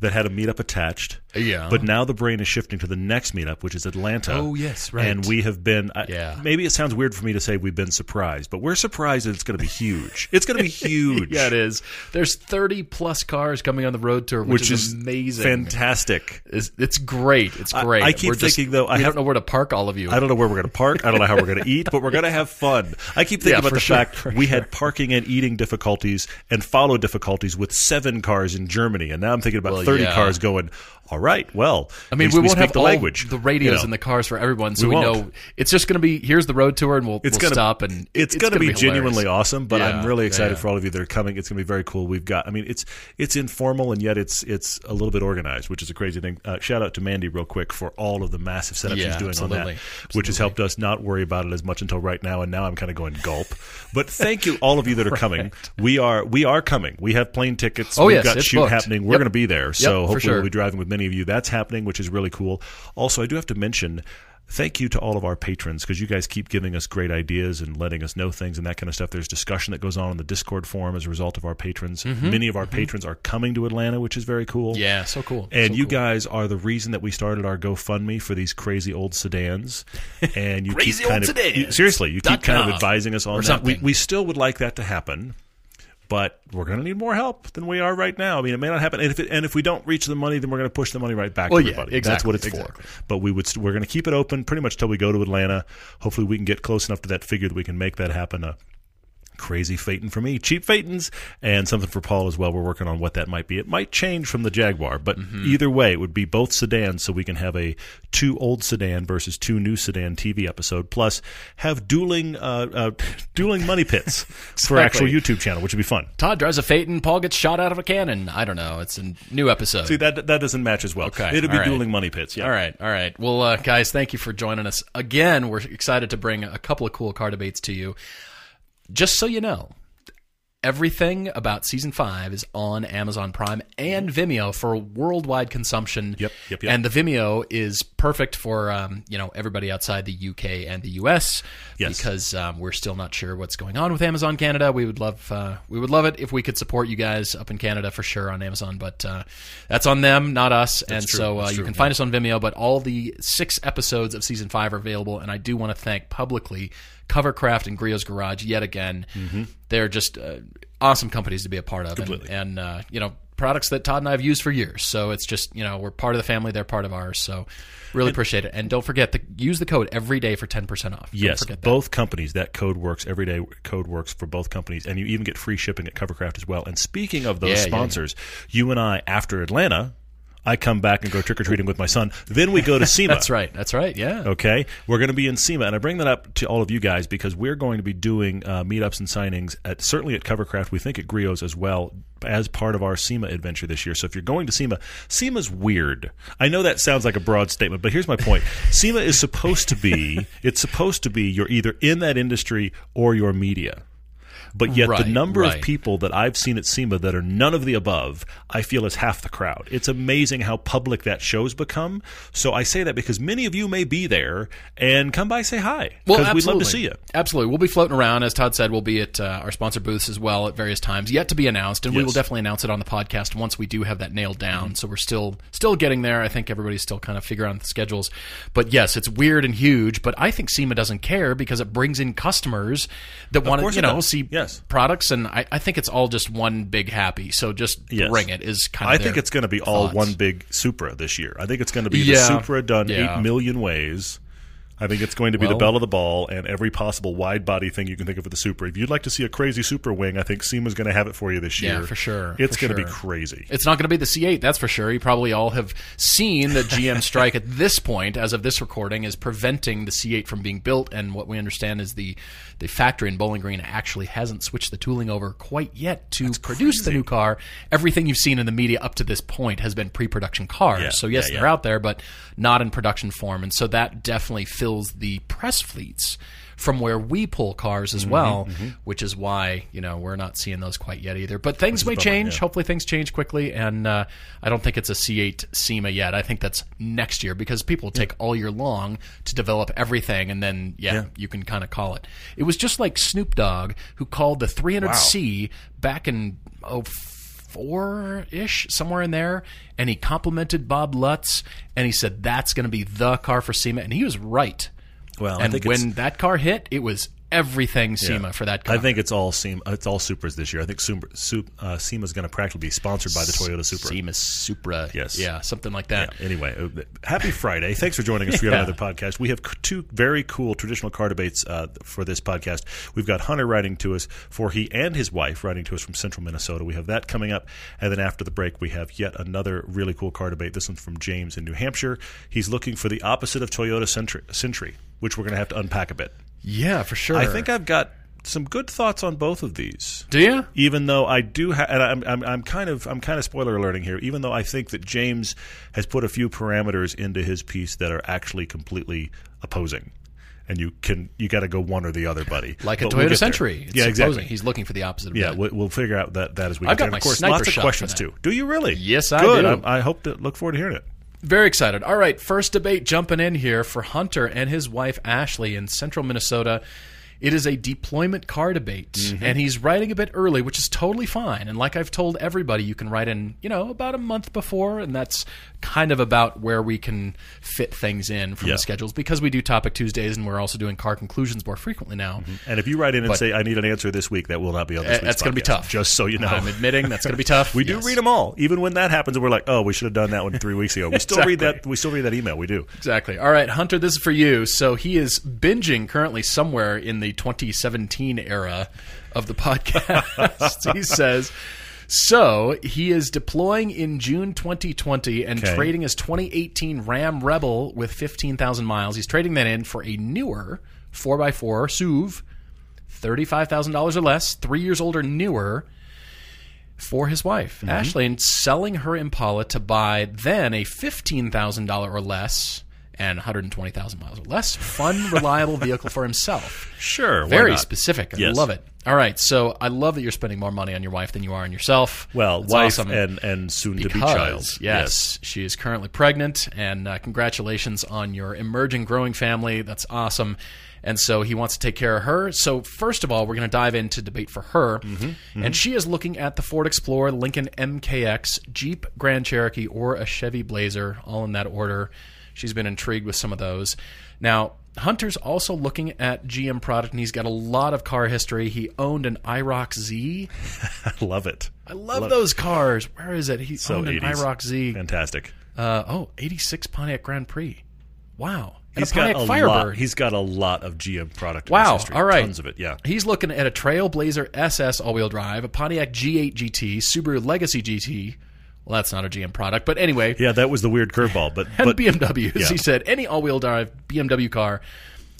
that had a meetup attached. Yeah. But now the brain is shifting to the next meetup, which is Atlanta. Oh, yes, right. And we have been. I- Yeah. Maybe it sounds weird for me to say we've been surprised, but we're surprised that it's going to be huge. It's going to be huge. Yeah, it is. There's 30 plus cars coming on the road tour, which, Which is amazing. Fantastic. It's, it's great. It's great. I keep We're just- thinking, though, I have- don't know where to park all of you. I don't know where we're going to park. I don't know how we're going to eat, but we're going to have fun. I keep thinking Yeah, about the sure, fact we sure. had parking and eating difficulties and follow difficulties with seven cars in Germany, and now I'm thinking about Well, 30 yeah. cars going. All right, well, I mean, at we won't speak have the language. the radios you know. in the cars for everyone, so We we, know it's just going to be here's the road tour, and we'll, It's we'll gonna stop and it's, going to gonna be, genuinely awesome. But I'm really excited yeah. for all of you that are coming. It's going to be very cool. We've got, I mean, it's it's informal and yet it's it's a little bit organized, which is a crazy thing. Uh, shout out to Mandy real quick for all of the massive setup Yeah, she's doing on that, which has helped us not worry about it as much until right now. And now I'm kind of going gulp. But thank you all of you that are coming. We are we are coming. We have plane tickets. Oh, We've yes, got shoot booked. happening. We're Yep. going to be there. So for hopefully sure. we'll be driving with many of you. That's happening, which is really cool. Also, I do have to mention. Thank you to all of our patrons because you guys keep giving us great ideas and letting us know things and that kind of stuff. There's discussion that goes on in the Discord forum as a result of our patrons. Many of our patrons are coming to Atlanta, which is very cool. Mm-hmm. Yeah, so cool. And So you cool. guys are the reason that we started our GoFundMe for these crazy old sedans. And you Crazy keep kind old of sedans. you- seriously, you keep kind of advising us on that. We, we still would like that to happen, but we're going to need more help than we are right now. I mean, it may not happen, and if it, and if we don't reach the money, then we're going to push the money right back Well, to yeah, everybody. That's what it's exactly. for. But we would we're going to keep it open pretty much till we go to Atlanta. Hopefully, we can get close enough to that figure that we can make that happen. Uh, crazy Phaeton for me, cheap Phaetons, and something for Paul as well. We're working on what that might be. It might change from the Jaguar, but Mm-hmm. either way, it would be both sedans, so we can have a two old sedan versus two new sedan TV episode, plus have dueling uh, uh, dueling money pits for actual YouTube channel, which would be fun. Todd drives a Phaeton, Paul gets shot out of a cannon. I don't know. It's a new episode. See that that doesn't match as well. Okay, it'll be right. dueling money pits. Yeah. All right, all right. Well, uh, guys, thank you for joining us again. We're excited to bring a couple of cool car debates to you. Just so you know, everything about season five is on Amazon Prime and Vimeo for worldwide consumption. Yep, yep, yep. And the Vimeo is perfect for um, you know everybody outside the UK and the US. Yes. Because um, we're still not sure what's going on with Amazon Canada. We would love uh, we would love it if we could support you guys up in Canada for sure on Amazon, but uh, that's on them, not us. and true, so uh, you can yeah. find us on Vimeo, but all the six episodes of season five are available. And I do want to thank publicly Covercraft and Griot's Garage yet again. Mm-hmm. They're just uh, awesome companies to be a part of, and, and uh, you know products that Todd and I have used for years. So it's just you know we're part of the family, they're part of ours. So really appreciate it, and don't forget to use the code every day for ten percent off. Don't Yes, both companies. That code works. Everyday code works for both companies, and you even get free shipping at Covercraft as well. And speaking of those Yeah, yeah, yeah. sponsors, you and I after Atlanta, I come back and go trick or treating with my son. Then we go to SEMA. That's right. That's right. Yeah. Okay, we're going to be in SEMA, and I bring that up to all of you guys because we're going to be doing uh, meetups and signings at certainly at Covercraft. We think at Griots as well as part of our SEMA adventure this year. So if you're going to SEMA, SEMA's weird. I know that sounds like a broad statement, but here's my point: SEMA is supposed to be it's supposed to be you're either in that industry or you're media. But yet, the number right. of people that I've seen at SEMA that are none of the above, I feel is half the crowd. It's amazing how public that show's become. So I say that because many of you may be there and come by say hi Well, because we'd love to absolutely. see you. Absolutely. We'll be floating around. As Todd said, we'll be at uh, our sponsor booths as well at various times, yet to be announced. And we will definitely announce it on the podcast once we do have that nailed down. So we're still still getting there. I think everybody's still kind of figuring out the schedules. But yes, it's weird and huge. But I think SEMA doesn't care because it brings in customers that want to, you know, does. see Yes. products. And I, I think it's all just one big happy. So just Yes. bring it is kind of I think it's going to be all one big Supra this year. I think it's going to be Yeah. the Supra done Yeah. eight million ways. I think it's going to be the Well- bell of the ball and every possible wide body thing you can think of with the Supra. If you'd like to see a crazy Supra wing, I think SEMA's going to have it for you this year. Yeah, for sure, It's going to be crazy. It's not going to be the C8, that's for sure. You probably all have seen the GM strike at this point, as of this recording, is preventing the C8 from being built. And what we understand is the the factory in Bowling Green actually hasn't switched the tooling over quite yet to produce the new car. Everything you've seen in the media up to this point has been pre-production cars. Yeah, so yes, yeah, they're out there, but not in production form. And so that definitely fills fills the press fleets from where we pull cars as well, which is why you know we're not seeing those quite yet either. But things may bummer, change. yeah. Hopefully, things change quickly, and uh, I don't think it's a C8 SEMA yet. I think that's next year because people take all year long to develop everything, and then yeah, Yeah. you can kind of call it. It was just like Snoop Dogg who called the 300C back in oh four ish somewhere in there, and he complimented Bob Lutz, and he said that's going to be the car for SEMA, and he was right. Well, and when that car hit, it was everything SEMA for that car. I think it's all SEMA, it's all Supras this year. I think Supra, Sup, uh, SEMA is going to practically be sponsored by the Toyota Supra. SEMA Supra, Yes. yeah, something like that. Yeah, anyway, uh, happy Friday. Thanks for joining us for Yeah. another podcast. We have two very cool traditional car debates uh, for this podcast. We've got Hunter writing to us for he and his wife writing to us from central Minnesota. We have that coming up. And then after the break, we have yet another really cool car debate. This one's from James in New Hampshire. He's looking for the opposite of Toyota Century which we're going to have to unpack a bit. Yeah, for sure. I think I've got some good thoughts on both of these Do you? even though I do, ha- and I'm, I'm, I'm kind of, I'm kind of spoiler alerting here. Even though I think that James has put a few parameters into his piece that are actually completely opposing, and you can, you got to go one or the other, buddy. Like a But we'll Toyota there. Century. It's yeah, exactly. opposing. He's looking for the opposite of yeah, that. we'll, we'll figure out that that as we. I've got there. And my of course, sniper lots of questions too. Do you really? Yes, I Good. do. I'm- I hope to look forward to hearing it. Very excited. All right, first debate jumping in here for Hunter and his wife Ashley in central Minnesota. It is a deployment car debate, Mm-hmm. and he's writing a bit early, which is totally fine. And like I've told everybody, you can write in, you know, about a month before, and that's kind of about where we can fit things in from Yeah. the schedules because we do Topic Tuesdays, and we're also doing car conclusions more frequently now. And if you write in and But- say I need an answer this week, that will not be on this Uh, that's gonna be tough. Just so you know, I'm admitting that's going to be tough. We do Yes. read them all, even when that happens, and we're like, "Oh, we should have done that one three weeks ago." We still read that. We still read that email. We do. Exactly. All right, Hunter, this is for you. So he is binging currently somewhere in the 2017 era of the podcast. he says. So he is deploying in June 2020 and Okay. trading his 2018 Ram Rebel with 15,000 miles. He's trading that in for a newer 4x4 SUV, $35,000 or less, three years older, newer, for his wife, Mm-hmm. Ashley, and selling her Impala to buy then a $15,000 or less and 120,000 miles or less fun, reliable vehicle for himself. Sure. Very specific. I Yes. love it. All right. So I love that you're spending more money on your wife than you are on yourself. Well, That's wife awesome. and and soon to be child. Yes, she is currently pregnant, and uh, congratulations on your emerging, growing family. That's awesome. And so he wants to take care of her. So first of all, we're going to dive into debate for her, Mm-hmm, and she is looking at the Ford Explorer, Lincoln MKX, Jeep Grand Cherokee, or a Chevy Blazer, all in that order. She's been intrigued with some of those. Now. Hunter's also looking at GM product, and he's got a lot of car history. He owned an IROC Z. I love it. I love, those cars. Where is it? He So owned an IROC Z. Fantastic. Uh, oh, 86 Pontiac Grand Prix. Wow. And He's a Pontiac got a Firebird. lot. He's got a lot of GM product. wow. history. All right. Tons of it. Yeah. He's looking at a Trailblazer SS all-wheel drive, a Pontiac G8 GT, Subaru Legacy GT. Well, that's not a GM product, but anyway, Yeah, that was the weird curveball, but and but BMWs. yeah. He said any all-wheel drive BMW car.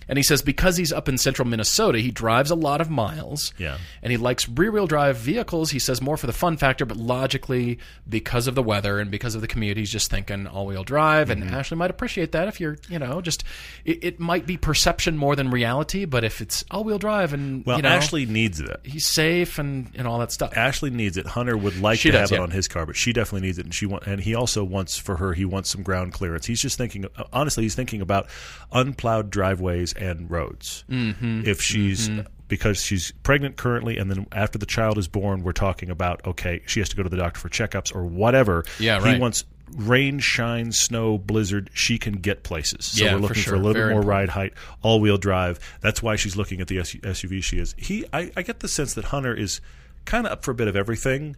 And he says because he's up in central Minnesota, he drives a lot of miles. Yeah. And he likes rear-wheel drive vehicles. He says more for the fun factor, but logically, because of the weather and because of the commute, he's just thinking all-wheel drive. Mm-hmm. And Ashley might appreciate that if you're, you know, just it, it might be perception more than reality. But if it's all-wheel drive and well, you know, Ashley needs it. he's safe and and all that stuff. Ashley needs it. Hunter would like She to does, have it on his car, but she definitely needs it, and she want, and he also wants for her. He wants some ground clearance. He's just thinking. Honestly, he's thinking about unplowed driveways and roads. Mm-hmm. If she's because she's pregnant currently, and then after the child is born, we're talking about okay, she has to go to the doctor for checkups or whatever. Yeah, right. He wants rain, shine, snow, blizzard. She can get places. So Yeah, we're looking for, sure. a little Very bit more important. ride height, all wheel drive. That's why she's looking at the SUV she is. He, I, I get the sense that Hunter is kind of up for a bit of everything,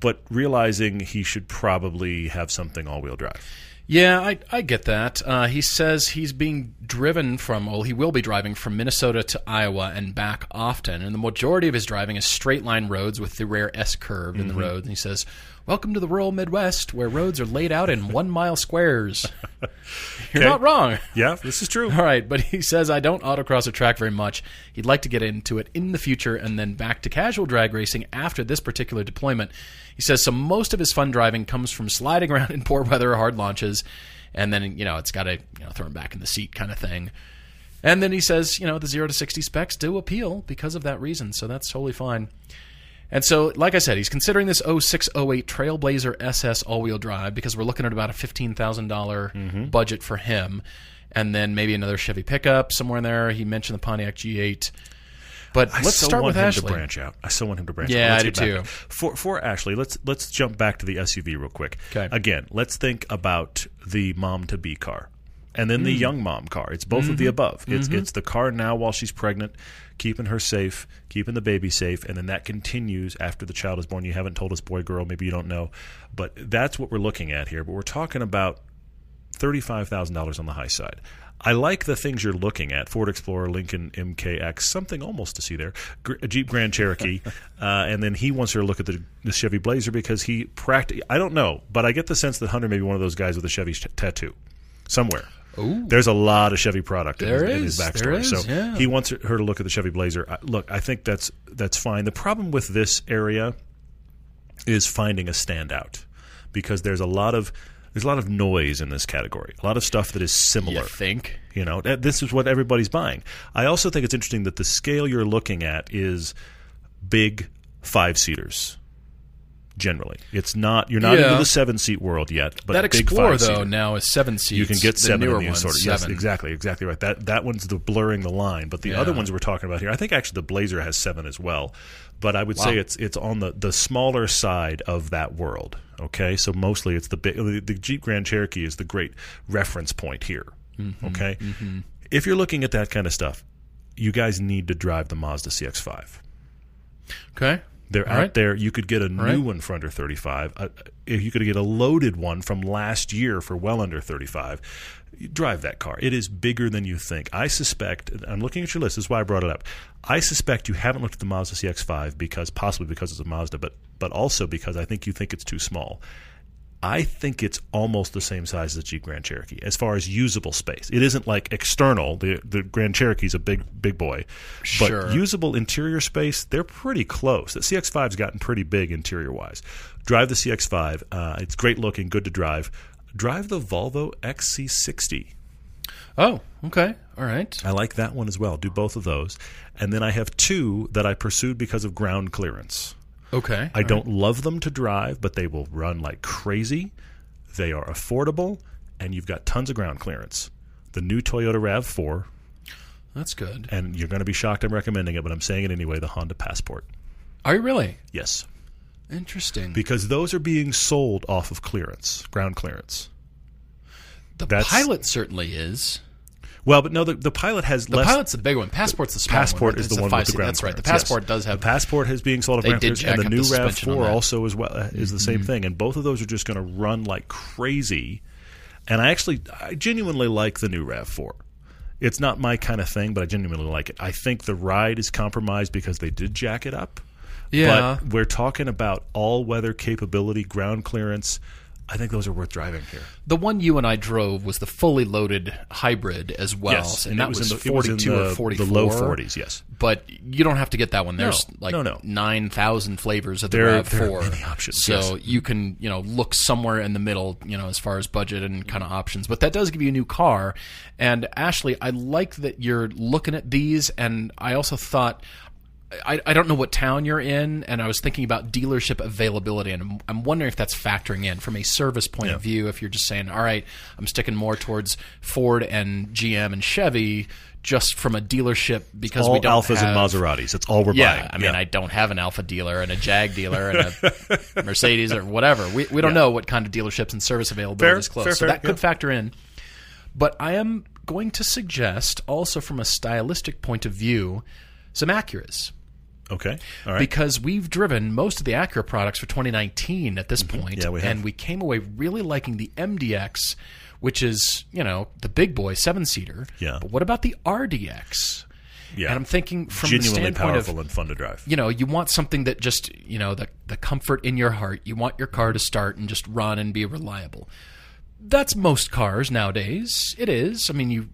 but realizing he should probably have something all wheel drive. Yeah, I, I get that. Uh, he says he's being driven from, well, he will be driving from Minnesota to Iowa and back often. And the majority of his driving is straight line roads with the rare S curve in the road. And he says, Welcome to the rural Midwest where roads are laid out in one mile squares. You're Okay. not wrong. Yeah, this is true. All right, but he says I don't autocross a track very much. He'd like to get into it in the future and then back to casual drag racing after this particular deployment. He says so most of his fun driving comes from sliding around in poor weather or hard launches, and then you know it's got to you know throw him back in the seat kind of thing. And then he says, you know, the 0 to 60 specs do appeal because of that reason. So that's totally fine. And so, like I said, he's considering this 0608 Trailblazer SS all wheel drive because we're looking at about a $15,000 Mm-hmm. budget for him. And then maybe another Chevy pickup somewhere in there. He mentioned the Pontiac G8. But I let's start want with him Ashley. to branch out. I still want him to branch Yeah, out. I do too. For for Ashley, let's let's jump back to the SUV real quick. Okay. Again, let's think about the mom to be car. And then the Mm. young mom car. It's both of Mm-hmm. the above. It's it's the car now while she's pregnant, keeping her safe, keeping the baby safe, and then that continues after the child is born. You haven't told us boy girl, maybe you don't know. But that's what we're looking at here. But we're talking about $35,000 on the high side. I like the things you're looking at Ford Explorer, Lincoln MKX, something almost to see there, Jeep Grand Cherokee. uh, and then he wants her to look at the, the Chevy Blazer because he practically, I don't know, but I get the sense that Hunter may be one of those guys with a Chevy t- tattoo somewhere. Ooh. There's a lot of Chevy product in, There his, in his backstory. there is, so yeah. he wants her to look at the Chevy Blazer. I, look, I think that's that's fine. The problem with this area is finding a standout because there's a lot of there's a lot of noise in this category. A lot of stuff that is similar. You think? You know, this is what everybody's buying. I also think it's interesting that the scale you're looking at is big five seaters. Generally, it's not. You're not Yeah. into the seven seat world yet. But That Explorer, though, now is seven seats. You can get the seven newer in the one's Assorted. Yes, exactly, exactly right. That that one's the blurring the line, but the Yeah. other ones we're talking about here, I think actually the Blazer has seven as well. But I would Wow. say it's it's on the, the smaller side of that world. Okay, so mostly it's the big the, the Jeep Grand Cherokee is the great reference point here. Mm-hmm. Okay, if you're looking at that kind of stuff, you guys need to drive the Mazda CX-5. Okay. They're All out right. there. You could get a new right. one for under thirty five. Uh, if you could get a loaded one from last year for well under thirty five. Drive that car. It is bigger than you think. I suspect. I'm looking at your list. This is why I brought it up. I suspect you haven't looked at the Mazda CX-5 because possibly because it's a Mazda, but but also because I think you think it's too small. I think it's almost the same size as the Jeep Grand Cherokee as far as usable space. It isn't like external. The the Grand Cherokee's a big big boy, but Sure. usable interior space they're pretty close. The CX-5's gotten pretty big interior wise. Drive the CX-5. Uh, it's great looking, good to drive. Drive the Volvo XC60. Oh, okay. All right. I like that one as well. Do both of those, and then I have two that I pursued because of ground clearance. Okay. I don't love them to drive, but they will run like crazy. They are affordable, and you've got tons of ground clearance. The new Toyota RAV4, That's good. and you're going to be shocked I'm recommending it, but I'm saying it anyway the Honda Passport. Are you really? Yes. Interesting. Because those are being sold off of clearance, ground clearance. the that's- pilot certainly is. Well, but no, the, the pilot has The less. pilot's the big one. Passport's the small Passport one. is It's the a one five with the seat. ground That's right. The clearance, yes. passport does have. The passport has being sold off They ground did clearance, jack and the up new the suspension on Rav4 that. also as well uh, is the same thing. And both of those are just going to run like crazy. And I actually, I genuinely like the new Rav4. It's not my kind of thing, but I genuinely like it. I think the ride is compromised because they did jack it up. yeah. But we're talking about all weather capability, ground clearance. I think those are worth driving here. the one you and I drove was the fully loaded hybrid as well, yes, and, that was, was, in the, it was in forty-two the, or forty-four. the low 40s. Yes, But you don't have to get that one. There's No, like no, no. nine thousand flavors of the There- Rav there are many options, So yes. you can you know look somewhere in the middle, you know, as far as budget and kind of options. But that does give you a new car. And Ashley, I like that you're looking at these. And I also thought. I, I don't know what town you're in, and I was thinking about dealership availability, and I'm, I'm wondering if that's factoring in from a service point of view. If you're just saying, all right, I'm sticking more towards Ford and GM and Chevy, just from a dealership because all we don't have Alfas have, and Maseratis. That's all we're yeah, buying. I mean, I don't have an Alfa dealer and a Jag dealer and a Mercedes or whatever. We, we don't know what kind of dealerships and service availability Fair, is close. fair, so fair, that could factor in. But I am going to suggest, also from a stylistic point of view, some Acuras. Okay, all right. Because we've driven most of the Acura products for 2019 at this point, Mm-hmm. Yeah, we have. and we came away really liking the MDX, which is you know the big boy seven seater. Yeah. But what about the RDX? yeah, And I'm thinking from genuinely the standpoint powerful of and fun to drive. you know, you want something that just, you know, the the comfort in your heart. You want your car to start and just run and be reliable. That's most cars nowadays. It is. I mean, you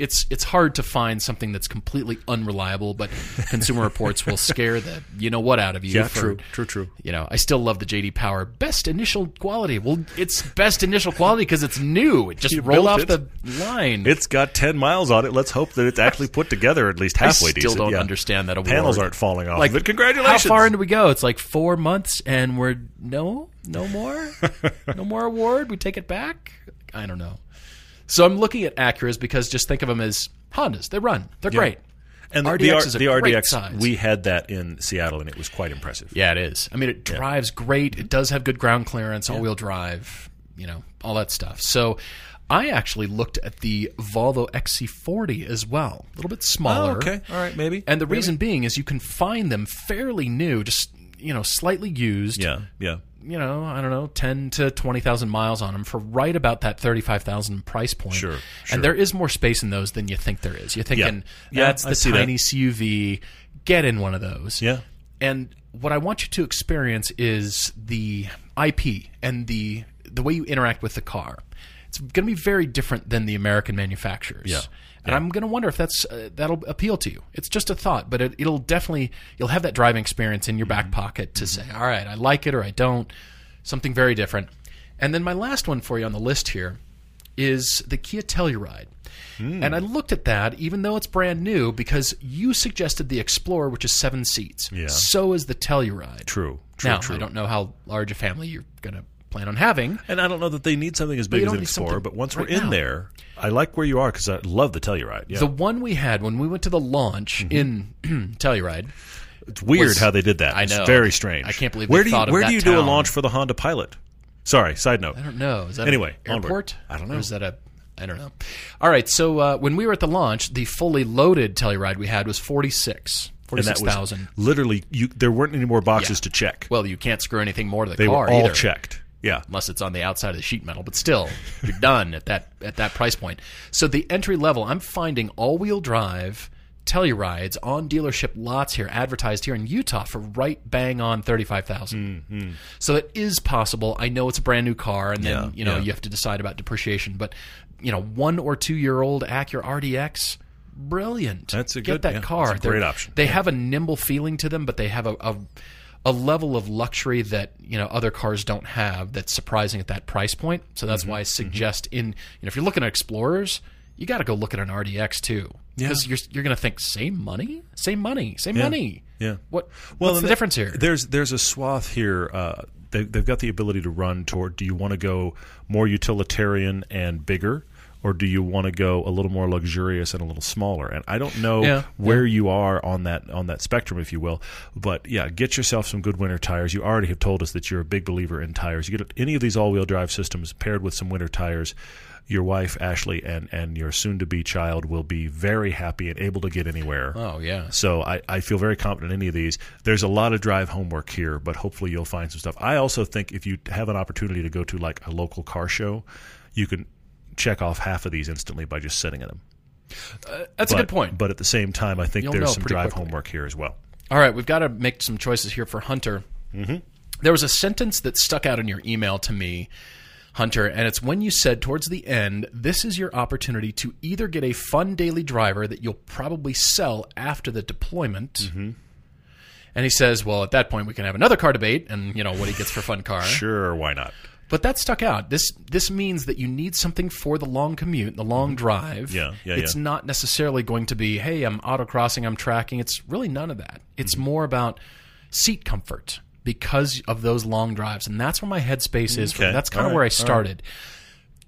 it's it's hard to find something that's completely unreliable, but Consumer Reports will scare the you know what out of you. Yeah, for- true, true, true. You know, I still love the JD Power best initial quality. Well, it's best initial quality because it's new. It just You rolled off it. the line. It's got ten miles on it. Let's hope that it's actually put together at least halfway. I still decent. don't yeah. understand that award. Panels aren't falling off. like but congratulations. How far into we go? It's like four months, and we're no, no more, no more award. We take it back. I don't know. So I'm looking at Acuras because just think of them as Hondas. They run. They're great. and the, RDX the, R- a the great RDX, size. we had that in Seattle, and it was quite impressive. Yeah, it is. I mean, it drives great. It does have good ground clearance, all-wheel drive, you know, all that stuff. So, I actually looked at the Volvo XC40 as well, a little bit smaller. Oh, okay. All right, maybe. And the reason being is you can find them fairly new, just you know, slightly used. Yeah, yeah. You know, I don't know, ten to twenty thousand miles on them for right about that thirty-five thousand price point. Sure, sure. And there is more space in those than you think there is. You're thinking Yeah, that's I the see that. tiny CUV. Get in one of those. Yeah. And what I want you to experience is the IP and the the way you interact with the car. It's going to be very different than the American manufacturers. Yeah. And I'm going to wonder if that's uh, that'll appeal to you. It's just a thought, but it, it'll definitely you'll have that driving experience in your back Mm-hmm. pocket to say, "All right, I like it or I don't." Something very different. And then my last one for you on the list here is the Kia Telluride. Hmm. And I looked at that, even though it's brand new, because you suggested the Explorer, which is seven seats. Yeah. So is the Telluride. True, true, now, true. I don't know how large a family you're going to plan on having. And I don't know that they need something as big as an Explorer, but once we're in now. there, I like where you are because I love the Telluride. Yeah. The one we had when we went to the launch in Telluride, it's weird was- how they did that. I know. It's very strange. I can't believe where they do you of where do you do a launch for the Honda Pilot? Sorry, side note. I don't know. Is that Anyway, an onward. airport? I don't know. Or is that a I don't know. All right, so uh, when we were at the launch, the fully loaded Telluride we had was 46, 46,000. literally you. There weren't any more boxes to check. Well, you can't screw anything more to the they car were all either. checked. Yeah. unless it's on the outside of the sheet metal. But still, you're done at that at that price point. So the entry level, I'm finding all wheel drive Tellurides on dealership lots here, advertised here in Utah for right bang on thirty five mm-hmm. So it is possible. I know it's a brand new car, and then Yeah, you know yeah. you have to decide about depreciation. But you know, one or two year old Acura RDX. Brilliant. That's a Get good- that yeah, car. that's a great option. They have a nimble feeling to them, but they have a, a a level of luxury that you know other cars don't have. That's surprising at that price point. So that's Mm-hmm. why I suggest in you know if you're looking at Explorers, you got to go look at an RDX too, because you're you're going to think same money, same money, same money. Yeah. What Well, what's the th- difference here? There's there's a swath here. Uh, they, they've got the ability to run toward. Do you want to go more utilitarian and bigger, or do you want to go a little more luxurious and a little smaller? And I don't know Yeah, where you are on that on that spectrum, if you will. But yeah, get yourself some good winter tires. You already have told us that you're a big believer in tires. You get any of these all wheel drive systems paired with some winter tires. Your wife Ashley and and your soon to be child will be very happy and able to get anywhere. oh yeah. So I, I feel very confident in any of these. There's a lot of drive homework here, but hopefully you'll find some stuff. I also think if you have an opportunity to go to like a local car show, you can check off half of these instantly by just sitting in them. That's a good point. But at the same time, I think You'll there's some drive quickly. homework here as well. All right, we've got to make some choices here for Hunter. Mm-hmm. There was a sentence that stuck out in your email to me, Hunter, and it's when you said towards the end, this is your opportunity to either get a fun daily driver that you'll probably sell after the deployment. Mm-hmm. And he says, well, at that point, we can have another car debate and, you know, what he gets for fun car. Sure, why not? But that stuck out. This this means that you need something for the long commute, the long drive. Mm-hmm. Yeah, yeah, It's yeah. not necessarily going to be, hey, I'm autocrossing, I'm tracking. It's really none of that. It's Mm-hmm. more about seat comfort because of those long drives, and that's where my headspace is. For, Okay. that's kind All of where I right. Started.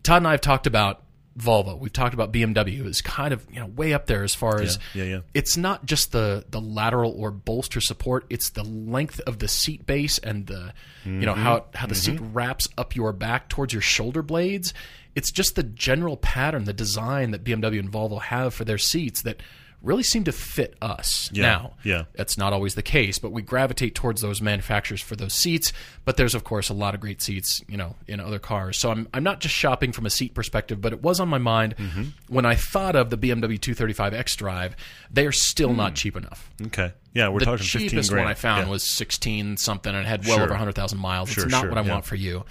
Todd and I have talked about Volvo. We've talked about BMW. It's kind of you know way up there as far as yeah, yeah. it's not just the the lateral or bolster support it's the length of the seat base and the you know mm-hmm. how how the seat mm-hmm. wraps up your back towards your shoulder blades it's just the general pattern the design that BMW and Volvo have for their seats that really seem to fit us Yeah, now yeah. that's not always the case but we gravitate towards those manufacturers for those seats but there's of course a lot of great seats you know in other cars so i'm, I'm not just shopping from a seat perspective but it was on my mind Mm-hmm. when i thought of the bmw 235x drive they are still not cheap enough Okay. Yeah, we're the talking 15 cheapest one i found Yeah. was 16 something and it had well Sure. over 100000 miles Sure, it's not sure, what i yeah. want for you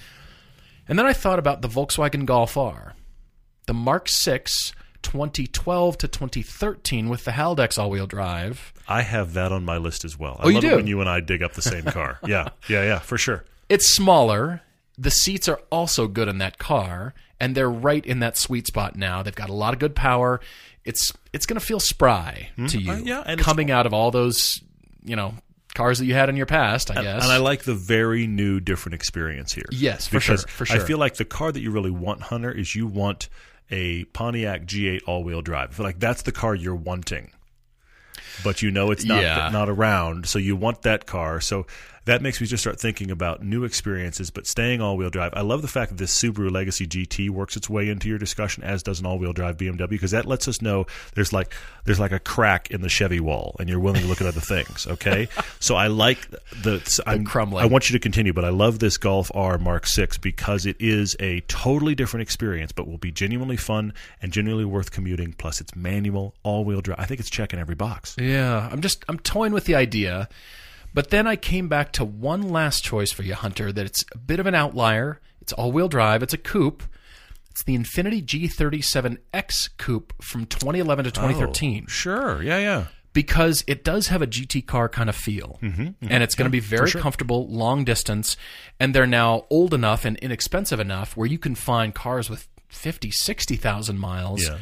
and then i thought about the volkswagen golf r the mark 6 2012 to 2013 with the Haldex all-wheel drive. I have that on my list as well. I Oh, you love it do? when you and I dig up the same car. yeah, yeah, yeah, for sure. It's smaller. The seats are also good in that car, and they're right in that sweet spot now. They've got a lot of good power. It's it's going to feel spry to you, Uh, yeah, and coming out of all those you know cars that you had in your past. I guess. And I like the very new, different experience here. Yes, for sure, for sure. I feel like the car that you really want, Hunter, is you want a Pontiac G8 all-wheel drive. Like that's the car you're wanting, but you know it's not Yeah. not around, so you want that car. So that makes me just start thinking about new experiences, but staying all-wheel drive. I love the fact that this Subaru Legacy GT works its way into your discussion, as does an all-wheel drive BMW, because that lets us know there's like there's like a crack in the Chevy wall, and you're willing to look at other things. Okay, so I like the. I'm, crumbling. I want you to continue, but I love this Golf R Mark VI because it is a totally different experience, but will be genuinely fun and genuinely worth commuting. Plus, it's manual, all-wheel drive. I think it's checking every box. Yeah, I'm just I'm toying with the idea. But then I came back to one last choice for you, Hunter, that it's a bit of an outlier. It's all-wheel drive, it's a coupe. It's the Infiniti G37X coupe from 2011 to 2013 Sure, yeah, yeah. because it does have a GT car kind of feel. Mm-hmm, and it's going to be very comfortable, long distance, and they're now old enough and inexpensive enough where you can find cars with 50, 60,000 miles Yeah.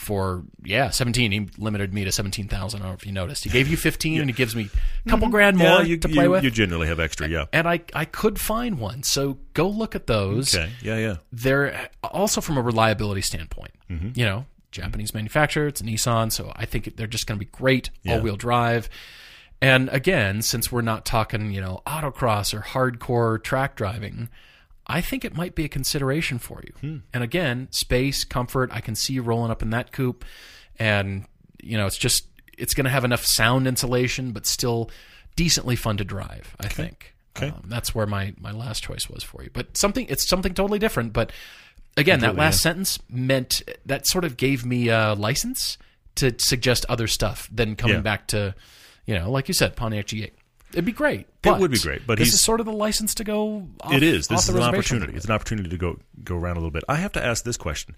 For yeah, 17. He limited me to 17,000. I don't know if you noticed. He gave you 15 and he gives me a couple grand more Mm-hmm. yeah, you, to play you, with. You generally have extra, yeah. and I I could find one. So go look at those Okay, yeah, yeah. they're also from a reliability standpoint. Mm-hmm. You know, Japanese manufacturer, it's a Nissan, so I think they're just going to be great all-wheel drive. And again, since we're not talking, you know, autocross or hardcore track driving, I think it might be a consideration for you. Hmm. And again, space, comfort, I can see you rolling up in that coupe and you know, it's just it's going to have enough sound insulation but still decently fun to drive, I think. Okay. Um, that's where my my last choice was for you. But something it's something totally different, but again, that last sentence meant that sort of gave me a license to suggest other stuff than coming Yeah. back to, you know, like you said, Pontiac G8. It'd be great. It would be great, but this is sort of the license to go. Off, It is. This is an opportunity. It's an opportunity to go go around a little bit. I have to ask this question: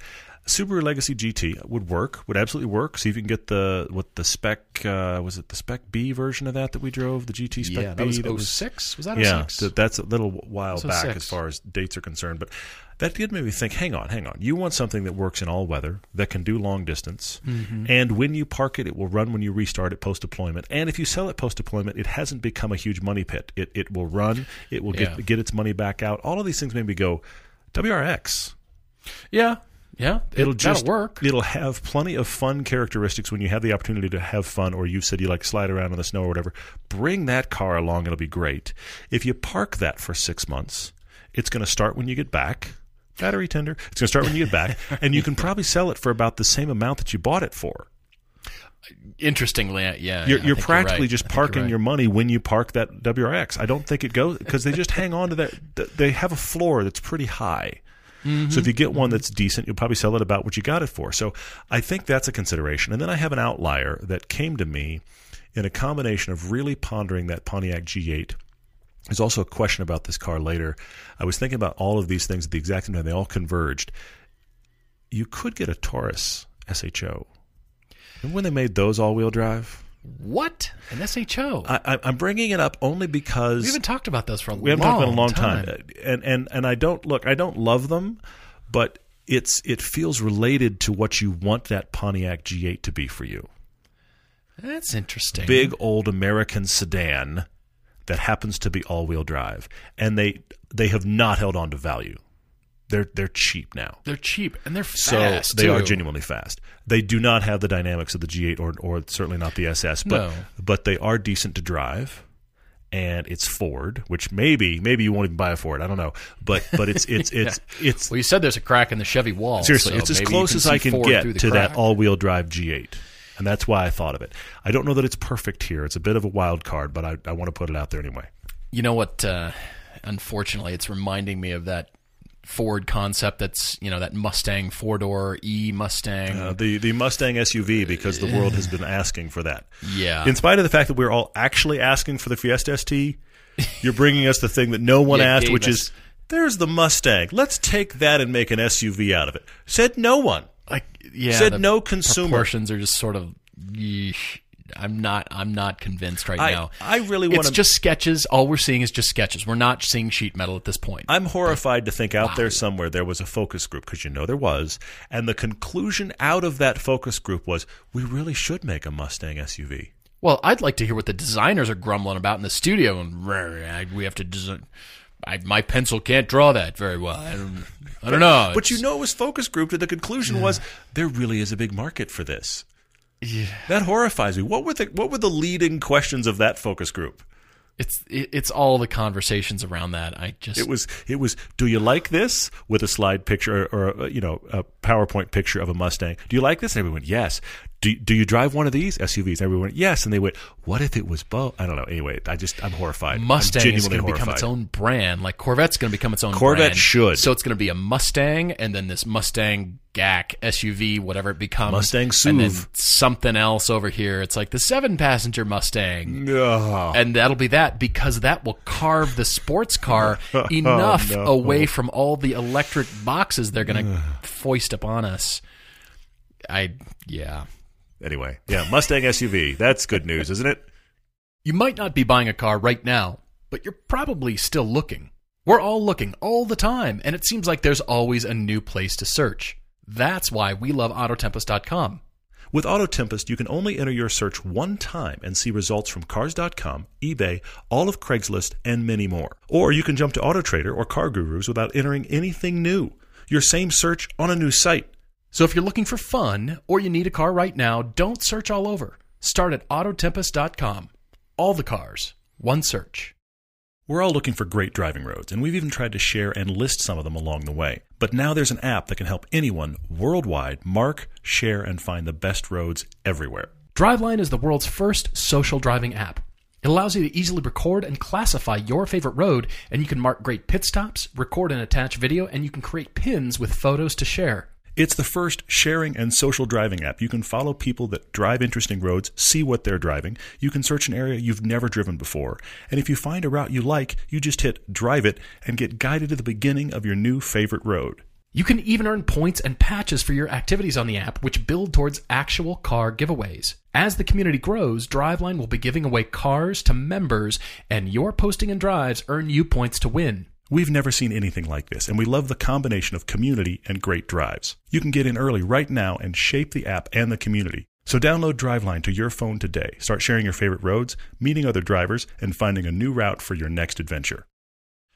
Subaru Legacy GT would work, would absolutely work. See if you can get the what the spec uh, was it the spec B version of that that we drove the GT spec Yeah, B that was 06? Was that yeah, 06? th- that's a little while back six. as far as dates are concerned. But that did make me think. Hang on, hang on. You want something that works in all weather, that can do long distance, Mm-hmm. and when you park it, it will run when you restart it post deployment. And if you sell it post deployment, it hasn't become a huge money pit. It it will run. It will Yeah. get get its money back out. All of these things made me go, WRX. Yeah, yeah. It'll it, just work. It'll have plenty of fun characteristics when you have the opportunity to have fun, or you've said you like slide around in the snow or whatever. Bring that car along; it'll be great. If you park that for six months, it's going to start when you get back. Battery tender. It's going to start when you get back, and you can probably sell it for about the same amount that you bought it for. Interestingly, yeah, yeah, You're, you're practically right. just you're parking right. your money when you park that WRX. I don't think it goes because they just hang on to that. They have a floor that's pretty high. So if you get one that's decent, you'll probably sell it about what you got it for. So I think that's a consideration. And then I have an outlier that came to me in a combination of really pondering that Pontiac G8. There's also a question about this car later. I was thinking about all of these things at the exact same time. They all converged. You could get a Taurus SHO. Remember when they made those all-wheel drive? What an SHO? I, I- I'm bringing it up only because we haven't talked about those for a long time. we haven't talked about in a long time. And and and I don't look. I don't love them, but it's it feels related to what you want that Pontiac G8 to be for you. That's interesting. Big old American sedan that happens to be all-wheel drive, and they they have not held on to value. They're they're cheap now. They're cheap and they're fast. So they are genuinely fast. They do not have the dynamics of the G8 or or certainly not the SS, but No. but they are decent to drive. And it's Ford, which maybe maybe you won't even buy a Ford. I don't know, but but it's it's it's it's Well, you said there's a crack in the Chevy wall. seriously so it's as close as I can Ford get to that all-wheel drive G8, and that's why I thought of it. I don't know that it's perfect here. It's a bit of a wild card, but I, I want to put it out there anyway. You know what? Uh, unfortunately, it's reminding me of that Ford concept. That's you know that Mustang four door E Mustang. Uh, the the Mustang SUV because the world has been asking for that. yeah, In spite of the fact that we're all actually asking for the Fiesta ST, you're bringing us the thing that no one You asked, which us- is there's the Mustang. Let's take that and make an SUV out of it. Said no one. like yeah, Said no consumer. Proportions are just sort of. yeesh. I'm not. I'm not convinced right I, now. I really want It's just sketches. All we're seeing is just sketches. We're not seeing sheet metal at this point. I'm horrified to think out there somewhere there was a focus group because you know there was, and the conclusion out of that focus group was we really should make a Mustang SUV. Well, I'd like to hear what the designers are grumbling about in the studio, and we have to design. I, my pencil can't draw that very well. I don't, I don't know. But you know, it was focus grouped, and the conclusion was there really is a big market for this. That horrifies me. What were the what were the leading questions of that focus group? it's it, it's all the conversations around that. I just It was it was. Do you like this with a slide picture or, or you know a PowerPoint picture of a Mustang? Do you like this? And everyone went yes. Do do you drive one of these SUVs? Everyone yes, and they went. What if it was both? I don't know. Anyway, I just I'm horrified. I'm Mustang is going to become its own brand. Like Corvette's going to become its own. Corvette brand. should. So it's going to be a Mustang, and then this Mustang GAC SUV, whatever it becomes. Mustang And then something else over here. It's like the seven passenger Mustang. Ugh. And that'll be that because that will carve the sports car oh, enough no. away from all the electric boxes they're going to foist upon us. I, yeah. Anyway, yeah, Mustang SUV. That's good news, isn't it? You might not be buying a car right now, but you're probably still looking. We're all looking all the time, and it seems like there's always a new place to search. That's why we love Autotempest.com. With Autotempest, you can only enter your search one time and see results from Cars.com, eBay, all of Craigslist, and many more. Or you can jump to AutoTrader or Car Gurus without entering anything new. Your same search on a new site. So if you're looking for fun or you need a car right now, don't search all over. Start at Autotempest.com. All the cars, one search. We're all looking for great driving roads, and we've even tried to share and list some of them along the way. But now there's an app that can help anyone worldwide mark, share, and find the best roads everywhere. Driveline is the world's first social driving app. It allows you to easily record and classify your favorite road, and you can mark great pit stops, record and attach video, and you can create pins with photos to share. It's the first sharing and social driving app. You can follow people that drive interesting roads, see what they're driving. You can search an area you've never driven before. And if you find a route you like, you just hit drive it and get guided to the beginning of your new favorite road. You can even earn points and patches for your activities on the app, which build towards actual car giveaways. As the community grows, Driveline will be giving away cars to members, and your posting and drives earn you points to win. We've never seen anything like this, and we love the combination of community and great drives. You can get in early right now and shape the app and the community. So download Driveline to your phone today. Start sharing your favorite roads, meeting other drivers, and finding a new route for your next adventure.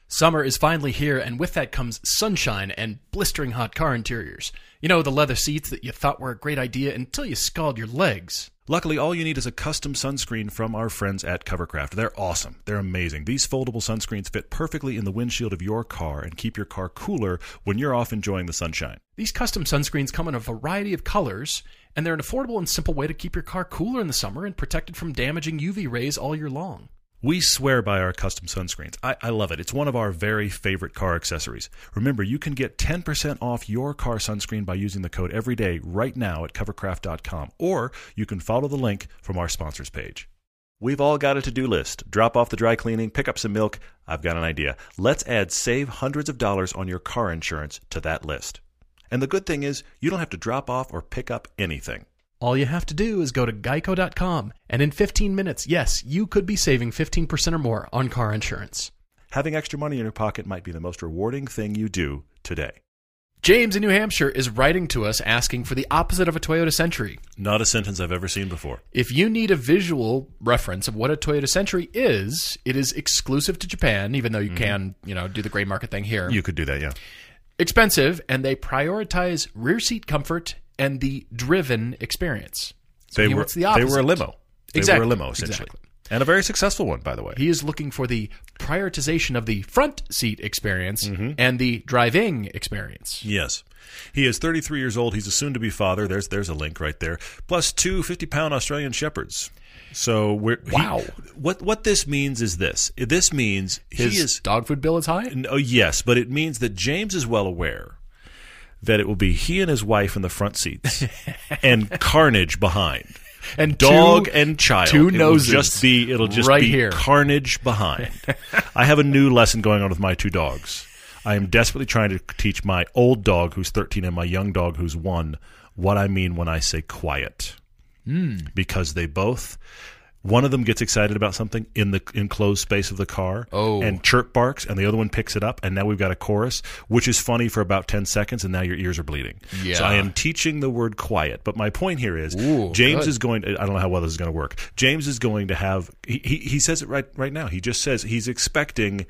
Summer is finally here, and with that comes sunshine and blistering hot car interiors. You know, the leather seats that you thought were a great idea until you scald your legs. Luckily, all you need is a custom sunscreen from our friends at Covercraft. They're awesome. They're amazing. These foldable sunscreens fit perfectly in the windshield of your car and keep your car cooler when you're off enjoying the sunshine. These custom sunscreens come in a variety of colors, and they're an affordable and simple way to keep your car cooler in the summer and protected from damaging UV rays all year long. We swear by our custom sunscreens. I, I love it. It's one of our very favorite car accessories. Remember, you can get 10% off your car sunscreen by using the code EVERYDAY right now at covercraft.com, or you can follow the link from our sponsors page. We've all got a to do list. Drop off the dry cleaning, pick up some milk. I've got an idea. Let's add save hundreds of dollars on your car insurance to that list. And the good thing is, you don't have to drop off or pick up anything. All you have to do is go to geico.com, and in 15 minutes, yes, you could be saving 15% or more on car insurance. Having extra money in your pocket might be the most rewarding thing you do today. James in New Hampshire is writing to us asking for the opposite of a Toyota Century. Not a sentence I've ever seen before. If you need a visual reference of what a Toyota Century is, it is exclusive to Japan, even though you mm-hmm. can, you know, do the gray market thing here. You could do that, yeah. Expensive, and they prioritize rear seat comfort and the driven experience. So They he were the they were a limo. They Exactly, were a limo essentially, exactly. and a very successful one, by the way. He is looking for the prioritization of the front seat experience Mm-hmm. and the driving experience. Yes. He is 33 years old. He's a soon to be father. There's there's a link right there. Plus two 50 pound Australian shepherds. So we're he- Wow. what what this means is this. This means His he is dog food bill is high. no yes, but it means that James is well aware that it will be he and his wife in the front seats and carnage behind. And Dog two- and child. two noses. It will just be it'll just right be here. carnage behind. I have a new lesson going on with my two dogs. I am desperately trying to teach my old dog who's 13 and my young dog who's 1 what I mean when I say quiet. Hmm. Because they both one of them gets excited about something in the enclosed space of the car Oh. and chirp barks and the other one picks it up and now we've got a chorus which is funny for about 10 seconds and now your ears are bleeding. Yeah. So I am teaching the word quiet, but my point here is Ooh, James good. is going to I don't know how well this is going to work. James is going to have he, he he says it right right now. He just says he's expecting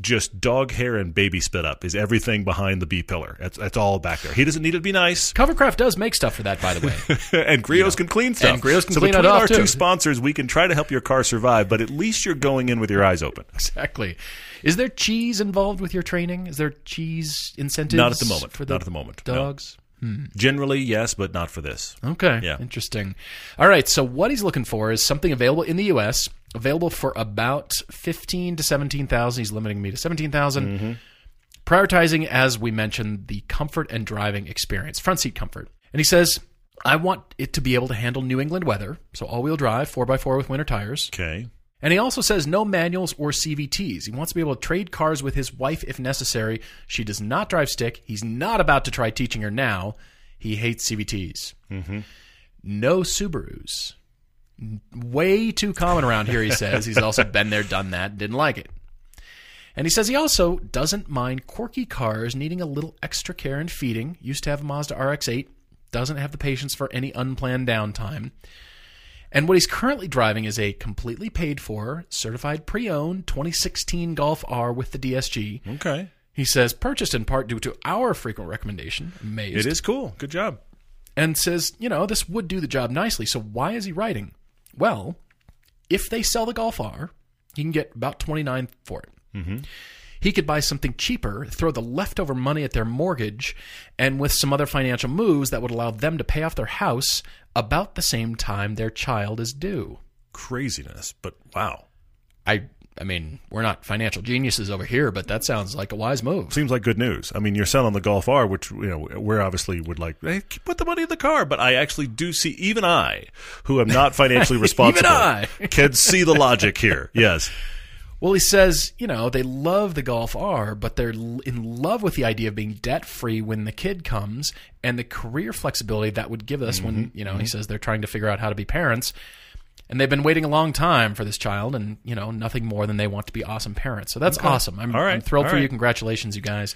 just dog hair and baby spit up is everything behind the B pillar. That's that's all back there. He doesn't need it to be nice. Covercraft does make stuff for that, by the way. and Griot's can clean stuff. And Griot's can so clean it between off, our too. two sponsors, we can try to help your car survive, but at least you're going in with your eyes open. exactly. Is there cheese involved with your training? Is there cheese incentives? Not at the moment. For the Not at the moment. no. Dogs. Generally, yes, but not for this. Okay. Yeah. Interesting. All right. So what he's looking for is something available in the U.S. available for about fifteen to seventeen thousand. He's limiting me to seventeen Mm-hmm. Prioritizing, as we mentioned, the comfort and driving experience, front seat comfort. And he says, "I want it to be able to handle New England weather, so all-wheel drive, four x four with winter tires." Okay. And he also says no manuals or CVTs. He wants to be able to trade cars with his wife if necessary. She does not drive stick. He's not about to try teaching her now. He hates CVTs. Mm-hmm. No Subarus. Way too common around here, he says. He's also been there, done that, didn't like it. And he says he also doesn't mind quirky cars needing a little extra care and feeding. Used to have a Mazda RX 8. Doesn't have the patience for any unplanned downtime. And what he's currently driving is a completely paid for, certified pre owned 2016 Golf R with the DSG. Okay. He says, purchased in part due to our frequent recommendation. Amazed. It is cool. Good job. And says, you know, this would do the job nicely. So why is he writing? Well, if they sell the Golf R, he can get about 29 for it. Mm-hmm. He could buy something cheaper, throw the leftover money at their mortgage, and with some other financial moves that would allow them to pay off their house about the same time their child is due. Craziness, but wow. I I mean, we're not financial geniuses over here, but that sounds like a wise move. Seems like good news. I mean, you're selling the Golf R, which you know we're obviously would like. Hey, put the money in the car, but I actually do see. Even I, who am not financially responsible, even I. can see the logic here. Yes. Well, he says, you know, they love the Golf R, but they're in love with the idea of being debt free when the kid comes and the career flexibility that would give us when, you know, he says they're trying to figure out how to be parents. And they've been waiting a long time for this child, and, you know, nothing more than they want to be awesome parents. So that's awesome. I'm, right. I'm thrilled All for you. Congratulations, you guys.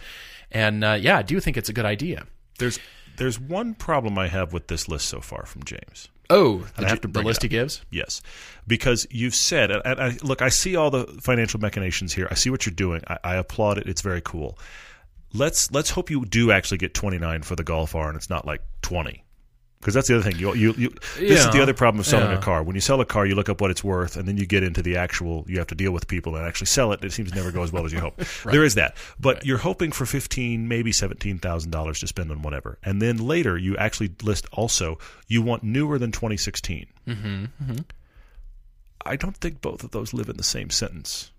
And uh, yeah, I do think it's a good idea. There's there's one problem I have with this list so far from James. Oh, the, I have to the bring it list he gives? Yes, because you've said, and I, look, I see all the financial machinations here. I see what you're doing. I, I applaud it. It's very cool. Let's let's hope you do actually get 29 for the Golf R, and it's not like 20. Because that's the other thing. You, you, you, this is the other problem of selling Yeah. a car. When you sell a car, you look up what it's worth, and then you get into the actual. You have to deal with people and actually sell it. It seems to never go as well as you hope. There is that, but you're hoping for fifteen, maybe seventeen thousand dollars to spend on whatever, and then later you actually list also you want newer than 2016. Mm-hmm. Mm-hmm. I don't think both of those live in the same sentence.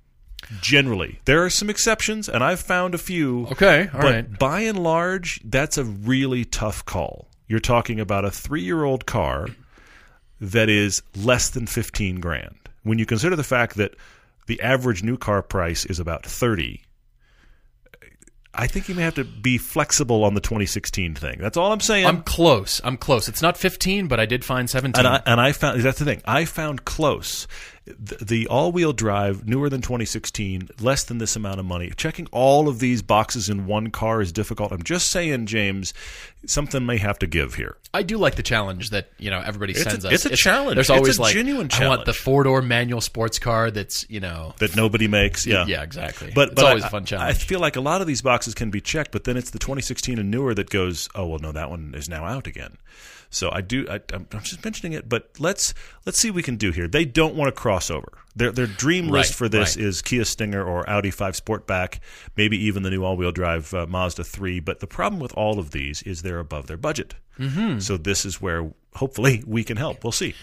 Generally, there are some exceptions, and I've found a few. Okay, all but right. by and large, that's a really tough call. You're talking about a three-year-old car that is less than fifteen grand. When you consider the fact that the average new car price is about thirty, I think you may have to be flexible on the 2016 thing. That's all I'm saying. I'm close. I'm close. It's not 15, but I did find 17. And I, and I found that's the thing. I found close the, the all-wheel drive, newer than 2016, less than this amount of money. Checking all of these boxes in one car is difficult. I'm just saying, James, something may have to give here. I do like the challenge that you know everybody It's a- sends us. it's a challenge. There's It's always a like genuine I want the four door manual sports car that's you know That nobody makes, yeah, yeah exactly. But, it's but always I, a fun challenge I feel like a lot of these boxes can be checked, but then it's the 2016 and newer that goes, oh well, no, that one is now out again. So I do. I, I'm, I'm just mentioning it, but let's let's see what we can do here. They don't want to crossover. Their their dream list for this right. is Kia Stinger or Audi 5 Sportback, maybe even the new all-wheel drive uh, Mazda 3. But the problem with all of these is they're above their budget. Mm-hmm. So this is where hopefully we can help. We'll see.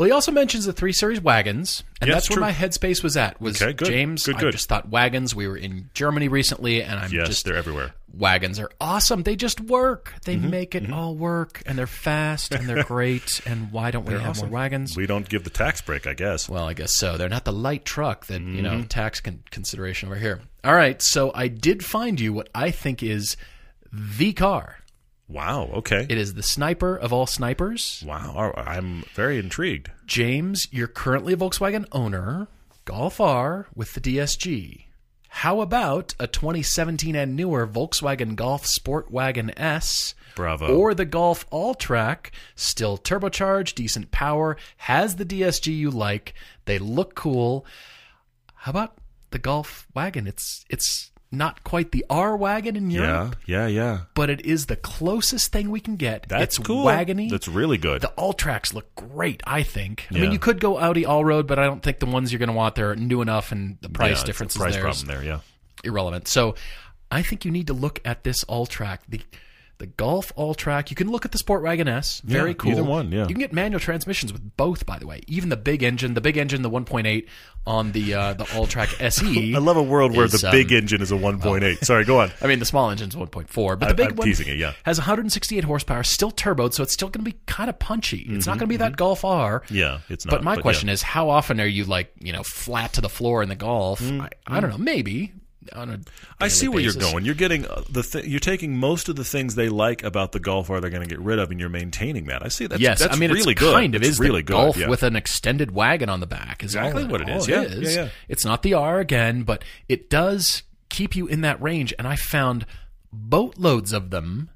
Well, he also mentions the three series wagons, and Yes, that's true. where my headspace was at. Was Okay, good. James? Good, I just thought wagons. We were in Germany recently, and I'm Yes, just they're everywhere. wagons are awesome. They just work. They Mm-hmm, make it all work, and they're fast and they're great. And why don't we have awesome. more wagons? We don't give the tax break, I guess. Well, I guess so. They're not the light truck that, you Mm-hmm. know, tax con- consideration over here. All right. So I did find you what I think is the car. Wow. Okay. It is the sniper of all snipers. wow. I'm very intrigued. James, you're currently a Volkswagen owner, Golf R with the DSG. How about a 2017 and newer Volkswagen Golf Sport Wagon S? Bravo. Or the Golf All-Track, still turbocharged, decent power, has the DSG you like. They look cool. How about the Golf wagon? It's it's not quite the R wagon in Europe, Yeah. Yeah. Yeah. but it is the closest thing we can get. That's it's cool. wagony. That's really good. The all tracks look great, I think. I Yeah. mean, you could go Audi all road, but I don't think the ones you're going to want there are new enough, and the price a difference price is there problem there. Yeah. irrelevant. So, I think you need to look at this all track. The the Golf all track. You can look at the Sport Wagon S. Very Yeah, cool. either one, yeah. You can get manual transmissions with both, by the way. Even the big engine, the big engine, the 1.8 on the uh, the all track SE. I love a world where is, the big um, engine is a 1.8. Sorry, go on. I mean, the small engine's 1.4, but I- the big I'm one teasing it, yeah. has 168 horsepower, still turboed, so it's still going to be kind of punchy. It's not going to be that Golf R. Mm-hmm, Yeah, it's not. But my yeah. question is, how often are you like, you know, flat to the floor in the Golf? I, I don't know, maybe on a. I daily see where you're going. You're getting uh, the th- you're taking most of the things they like about the Golf R they're going to get rid of, and you're maintaining that. I see. that. Yes, that's I mean really it's good. kind of It's is really good. Golf yeah. with an extended wagon on the back. Is Exactly all what it is. Yeah, yeah, yeah. It's not the R again, but it does keep you in that range. And I found boatloads of them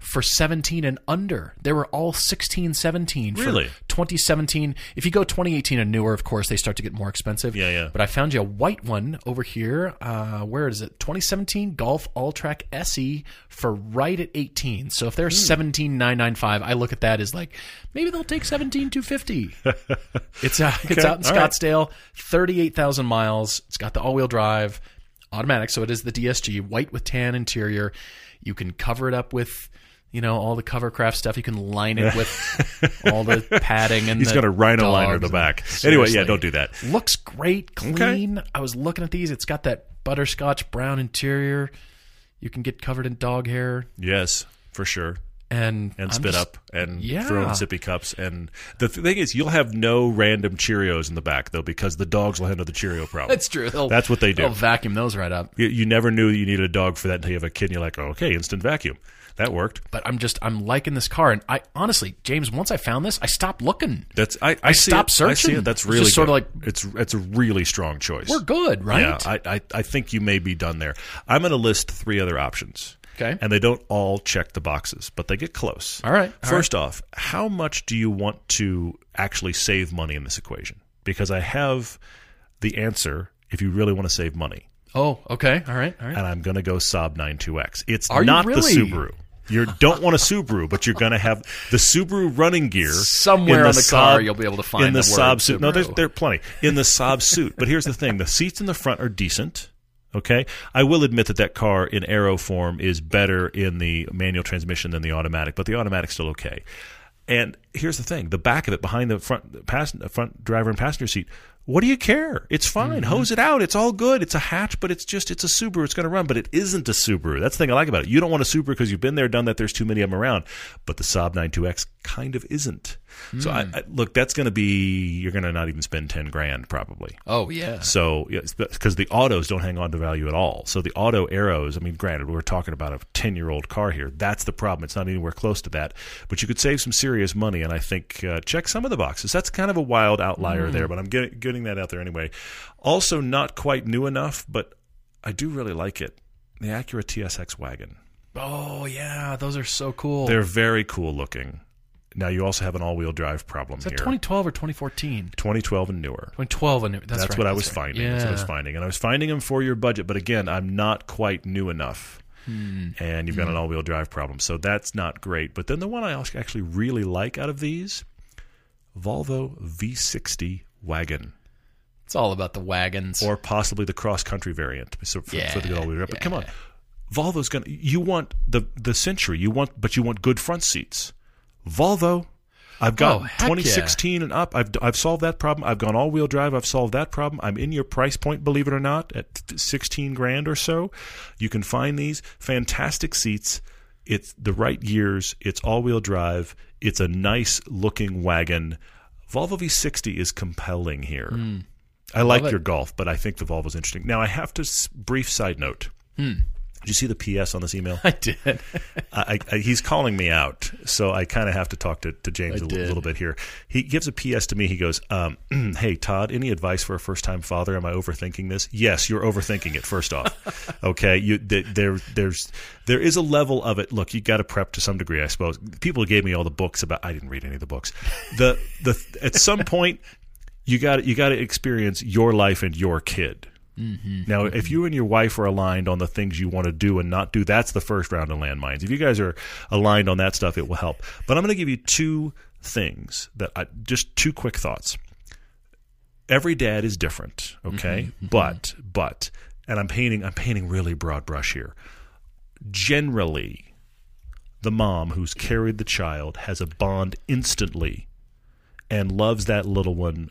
for 17 and under. They were all 16, 17 for Really? 2017. If you go 2018 and newer, of course, they start to get more expensive. Yeah, yeah. But I found you a white one over here. Uh, where is it? 2017 Golf All-Track SE for right at 18. So if they're 17,995, I look at that as like maybe they'll take 17,250. it's uh, it's out in all right. Scottsdale, 38,000 miles. It's got the all-wheel drive, automatic, so it is the DSG, white with tan interior. You can cover it up with you know all the covercraft stuff. You can line it with all the padding and He's got a rhino liner in the back. Anyway, yeah, don't do that. Looks great, clean. I was looking at these. It's got that butterscotch brown interior. You can get covered in dog hair Yes, for sure. and And I'm spit just- up and Yeah. throw in sippy cups. And the th- thing is, you'll have no random Cheerios in the back though, because the dogs will handle the Cheerio problem. That's true. They'll- That's what they do. They'll vacuum those right up. you, you never knew you needed a dog for that until you have a kid. and You're like, oh, okay, instant vacuum. That worked. But I'm just I'm liking this car, and I honestly, James, once I found this, I stopped looking. That's I. I, see stopped it. I see searching. it. That's It's really just sorta like- it's it's a really strong choice. We're good, right? Yeah, I, I I think you may be done there. I'm going to list three other options. Okay. And they don't all check the boxes, but they get close. All right, all First off, how much do you want to actually save money in this equation? Because I have the answer if you really want to save money. oh, okay. All right. All right. And I'm going to go Saab 9-2X. It's Are not really? the Subaru. You don't want a Subaru, but you're going to have the Subaru running gear Somewhere in on the car, Saab- you'll be able to find in the, the Saab suit. No, there's Subaru. there are plenty in the Saab suit. But here's the thing: the seats in the front are decent. Okay, I will admit that that car in aero form is better in the manual transmission than the automatic, but the automatic's still okay. And here's the thing: the back of it, behind the front the the front driver and passenger seat. What do you care? It's fine. Mm-hmm. Hose it out. It's all good. It's a hatch, but it's just it's a Subaru. It's going to run, but it isn't a Subaru. That's the thing I like about it. You don't want a Subaru because you've been there, done that. There's too many of them around. But the Saab 9-2X kind of isn't. So I, I, look, that's going to be you're going to not even spend ten grand probably. oh yeah. So because the autos don't hang on to value at all. So the auto Aeros, I mean, granted, we're talking about a ten year old car here. That's the problem. It's not anywhere close to that. But you could save some serious money, and I think uh, check some of the boxes. That's kind of a wild outlier there, but I'm getting, getting that out there anyway. Also, not quite new enough, but I do really like it. The Acura TSX wagon. Oh yeah. Those are so cool. They're very cool looking. Now you also have an all wheel drive problem Is that here. 2012 or 2014? 2012 and newer. 2012 and that's, That's, right, what I was right. finding. Yeah. That's what I was finding, and I was finding them for your budget. But again, I'm not quite new enough, Hmm. and you've got an all-wheel drive problem, so that's not great. But then the one I actually really like out of these, Volvo V60 wagon, It's all about the wagons. or possibly the cross-country variant. So for, for the Yeah, all-wheel drive. But come on, Volvo's gonna. You want the the Century, you want, but you want good front seats. Volvo. I've got Oh, heck yeah. 2016 and up. I've I've solved that problem. I've gone all wheel drive. I've solved that problem. I'm in your price point, believe it or not, at 16 grand or so. You can find these fantastic seats. It's the right gears. It's all wheel drive. It's a nice looking wagon. Volvo V60 is compelling here. Hmm. I like Hmm. your Golf, but I think the Volvo's interesting. Now I have to s- brief side note. Did you see the PS on this email? I did. I, I, he's calling me out, so I kind of have to talk to, to James I a did. little bit here. He gives a PS to me. He goes, um, "Hey Todd, any advice for a first time father? Am I overthinking this? Yes, you're overthinking it. First off, okay. You th- there there's there is a level of it. Look, you got to prep to some degree, I suppose. People gave me all the books about. I didn't read any of the books. The the at some point you got you got to experience your life and your kid. Mm-hmm. Now, if mm-hmm. you and your wife are aligned on the things you want to do and not do, that's the first round of landmines. If you guys are aligned on that stuff, it will help. But I'm going to give you two things that I just two quick thoughts. Every dad is different, okay? Mm-hmm. But but and I'm painting I'm painting really broad brush here. Generally, the mom who's carried the child has a bond instantly and loves that little one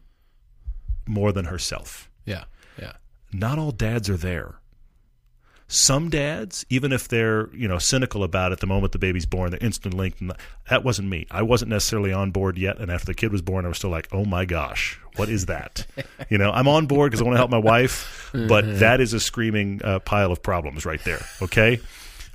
more than herself Yeah. Yeah. not all dads are there. Some dads, even if they're you know cynical about it, the moment the baby's born, they're instant linked. And that wasn't me. I wasn't necessarily on board yet. And after the kid was born, I was still like, oh my gosh, what is that? you know, I'm on board because I want to help my wife, but that is a screaming uh, pile of problems right there. Okay,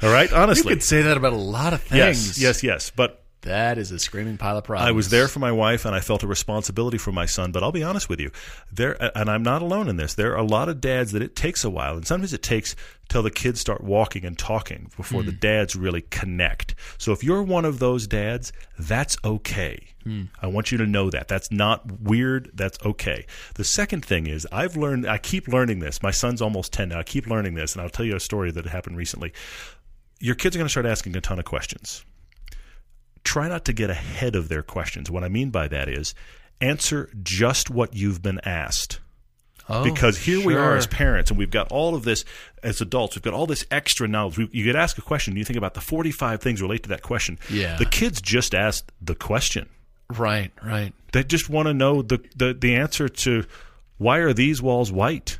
all right, honestly, You could say that about a lot of things. yes, yes, yes. But That is a screaming pile of problems. I was there for my wife, and I felt a responsibility for my son. But I'll be honest with you, there, and I'm not alone in this. There are a lot of dads that it takes a while, and sometimes it takes till the kids start walking and talking before the hmm. dads really connect. So if you're one of those dads, that's okay. Hmm. I want you to know that. That's not weird. That's okay. The second thing is, I've learned. I keep learning this. My son's almost ten now. I keep learning this, and I'll tell you a story that happened recently. Your kids are going to start asking a ton of questions try not to get ahead of their questions. What I mean by that is answer just what you've been asked. Oh, Because here we are as parents, and we've got all of this as adults. We've got all this extra knowledge. We, you get asked a question, you think about the forty-five things relate to that question. Yeah. the kids just asked the question. Right, right. They just want to know the, the the answer to why are these walls white?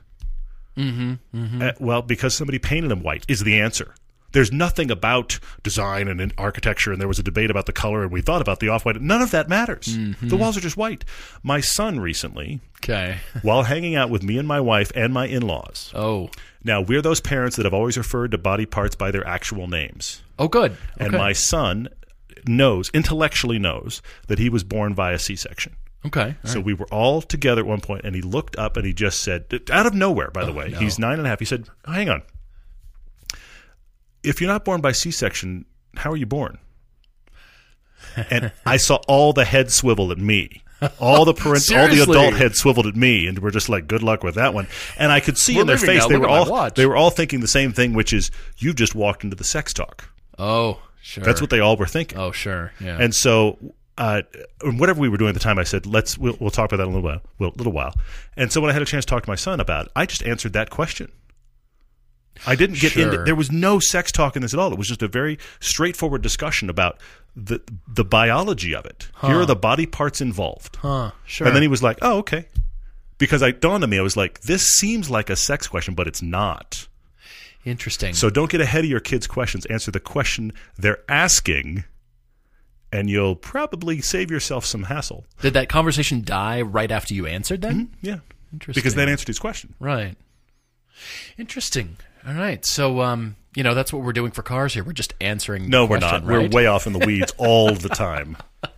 Mm-hmm, well, because somebody painted them white is the answer. There's nothing about design and architecture, and there was a debate about the color, and we thought about the off-white. None of that matters. Mm-hmm. The walls are just white. My son recently, Okay. while hanging out with me and my wife and my in-laws. Oh. Now we're those parents that have always referred to body parts by their actual names. Oh, good. And my son knows, intellectually knows, that he was born via C-section. Okay. So we were all together at one point, and he looked up and he just said, out of nowhere, by the oh, way, no. he's nine and a half. He said, oh, "Hang on, if you're not born by C-section, how are you born?" And I saw all the heads swivel at me. All the parents, all the adult heads swiveled at me, and we're just like, "Good luck with that one." And I could see We're in their leaving face now. they Look were at my all watch. they were all thinking the same thing, which is, "You've just walked into the sex talk." Oh, sure. That's what they all were thinking. Oh, sure. Yeah. And so, uh, whatever we were doing at the time, I said, "Let's we'll, we'll talk about that in a little while." Well, little while. And so, when I had a chance to talk to my son about it, I just answered that question. I didn't get into. There was no sex talk in this at all. It was just a very straightforward discussion about the the biology of it. Here are the body parts involved. huh. Sure. And then he was like, "Oh, okay." Because I dawned on me, I was like, "This seems like a sex question, but it's not." Interesting. So don't get ahead of your kids' questions. Answer the question they're asking, and you'll probably save yourself some hassle. Did that conversation die right after you answered then? Mm-hmm. Yeah. Interesting. Because that answered his question. Right. Interesting. All right. So, um, you know, that's what we're doing for cars here. We're just answering. No, we're question, not. We're way off in the weeds all the time.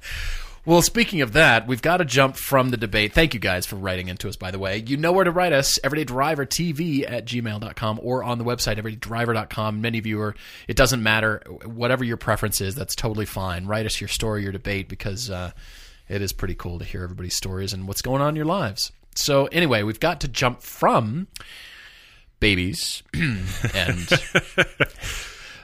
Well, speaking of that, we've got to jump from the debate. Thank you guys for writing into us, by the way. You know where to write us, everydaydrivertv at gmail.com or on the website, everydaydriver.com. Many of you are, it doesn't matter. Whatever your preference is, that's totally fine. Write us your story, your debate, because uh, it is pretty cool to hear everybody's stories and what's going on in your lives. So, anyway, we've got to jump from babies and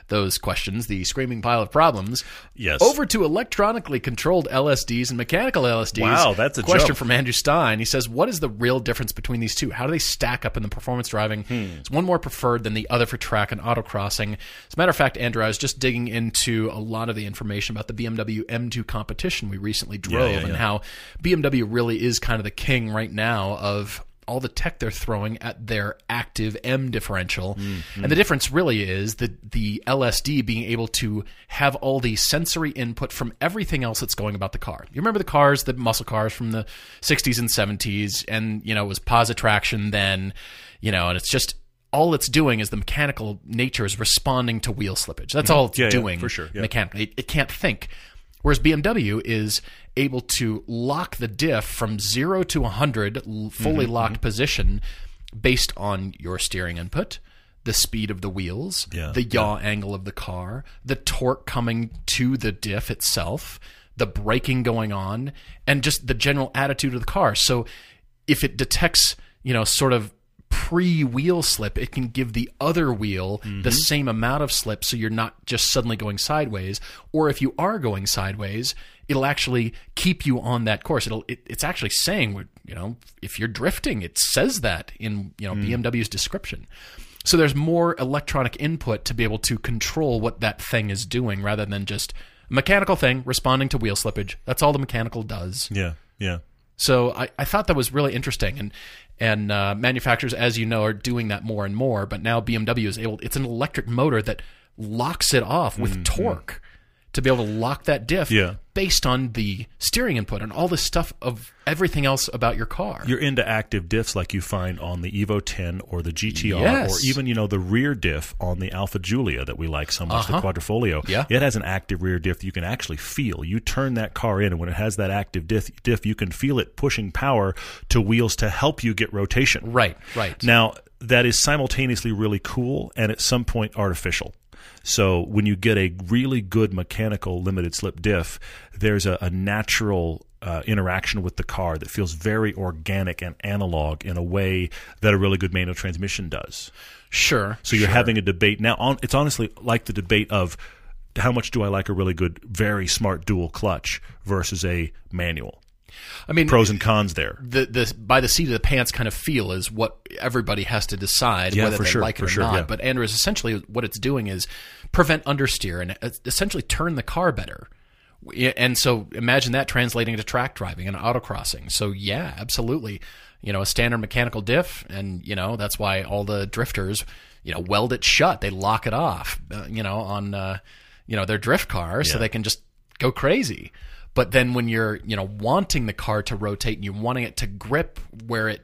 those questions, the screaming pile of problems, Yes. over to electronically controlled LSDs and mechanical LSDs. Wow, that's a question jump. from Andrew Stein. He says, "What is the real difference between these two? How do they stack up in the performance driving? Hmm. Is one more preferred than the other for track and autocrossing?" As a matter of fact, Andrew, I was just digging into a lot of the information about the BMW M2 competition we recently drove yeah, and yeah. how BMW really is kind of the king right now of all the tech they're throwing at their active M differential. Mm-hmm. And the difference really is that the LSD being able to have all the sensory input from everything else that's going about the car. You remember the cars, the muscle cars from the 60s and 70s and you know, it was positraction then, you know, and it's just all it's doing is the mechanical nature is responding to wheel slippage. That's all it's Mm-hmm. Yeah, yeah, doing for sure, yeah. mechanically. It, it can't think. Whereas BMW is able to lock the diff from zero to 100, fully Mm-hmm, locked position based on your steering input, the speed of the wheels, Yeah, the yaw angle of the car, the torque coming to the diff itself, the braking going on, and just the general attitude of the car. So if it detects, you know, sort of pre wheel slip, it can give the other wheel the mm-hmm. same amount of slip so you're not just suddenly going sideways. Or if you are going sideways, it'll actually keep you on that course. It'll it, it's actually saying, you know, if you're drifting, it says that in, you know, mm. BMW's description. So there's more electronic input to be able to control what that thing is doing rather than just a mechanical thing responding to wheel slippage. That's all the mechanical does. Yeah, yeah. So I, I thought that was really interesting, and and uh, manufacturers, as you know, are doing that more and more. But now BMW is able; it's an electric motor that locks it off with torque to be able to lock that diff Yeah. based on the steering input and all the stuff of everything else about your car. You're into active diffs like you find on the Evo 10 or the GTR Yes. or even you know the rear diff on the Alfa Giulia that we like so much, the uh-huh. Quadrifoglio. Yeah. It has an active rear diff that you can actually feel. You turn that car in and when it has that active diff, diff you can feel it pushing power to wheels to help you get rotation. right, right. Now, that is simultaneously really cool and at some point artificial. So when you get a really good mechanical limited slip diff, there's a, a natural uh, interaction with the car that feels very organic and analog in a way that a really good manual transmission does. sure. So you're having a debate now. On, it's honestly like the debate of how much do I like a really good, very smart dual clutch versus a manual. I mean, Pros and cons there. the the by the seat of the pants kind of feel is what everybody has to decide Yeah, whether they sure, like it or sure, not. yeah. But Andrew is essentially what it's doing is prevent understeer and essentially turn the car better. And so imagine that translating to track driving and autocrossing. So yeah, absolutely. You know, a standard mechanical diff, and you know that's why all the drifters, you know, weld it shut. They lock it off. Uh, you know, on uh, you know their drift car, so they can just go crazy. But then when you're, you know, wanting the car to rotate and you're wanting it to grip where it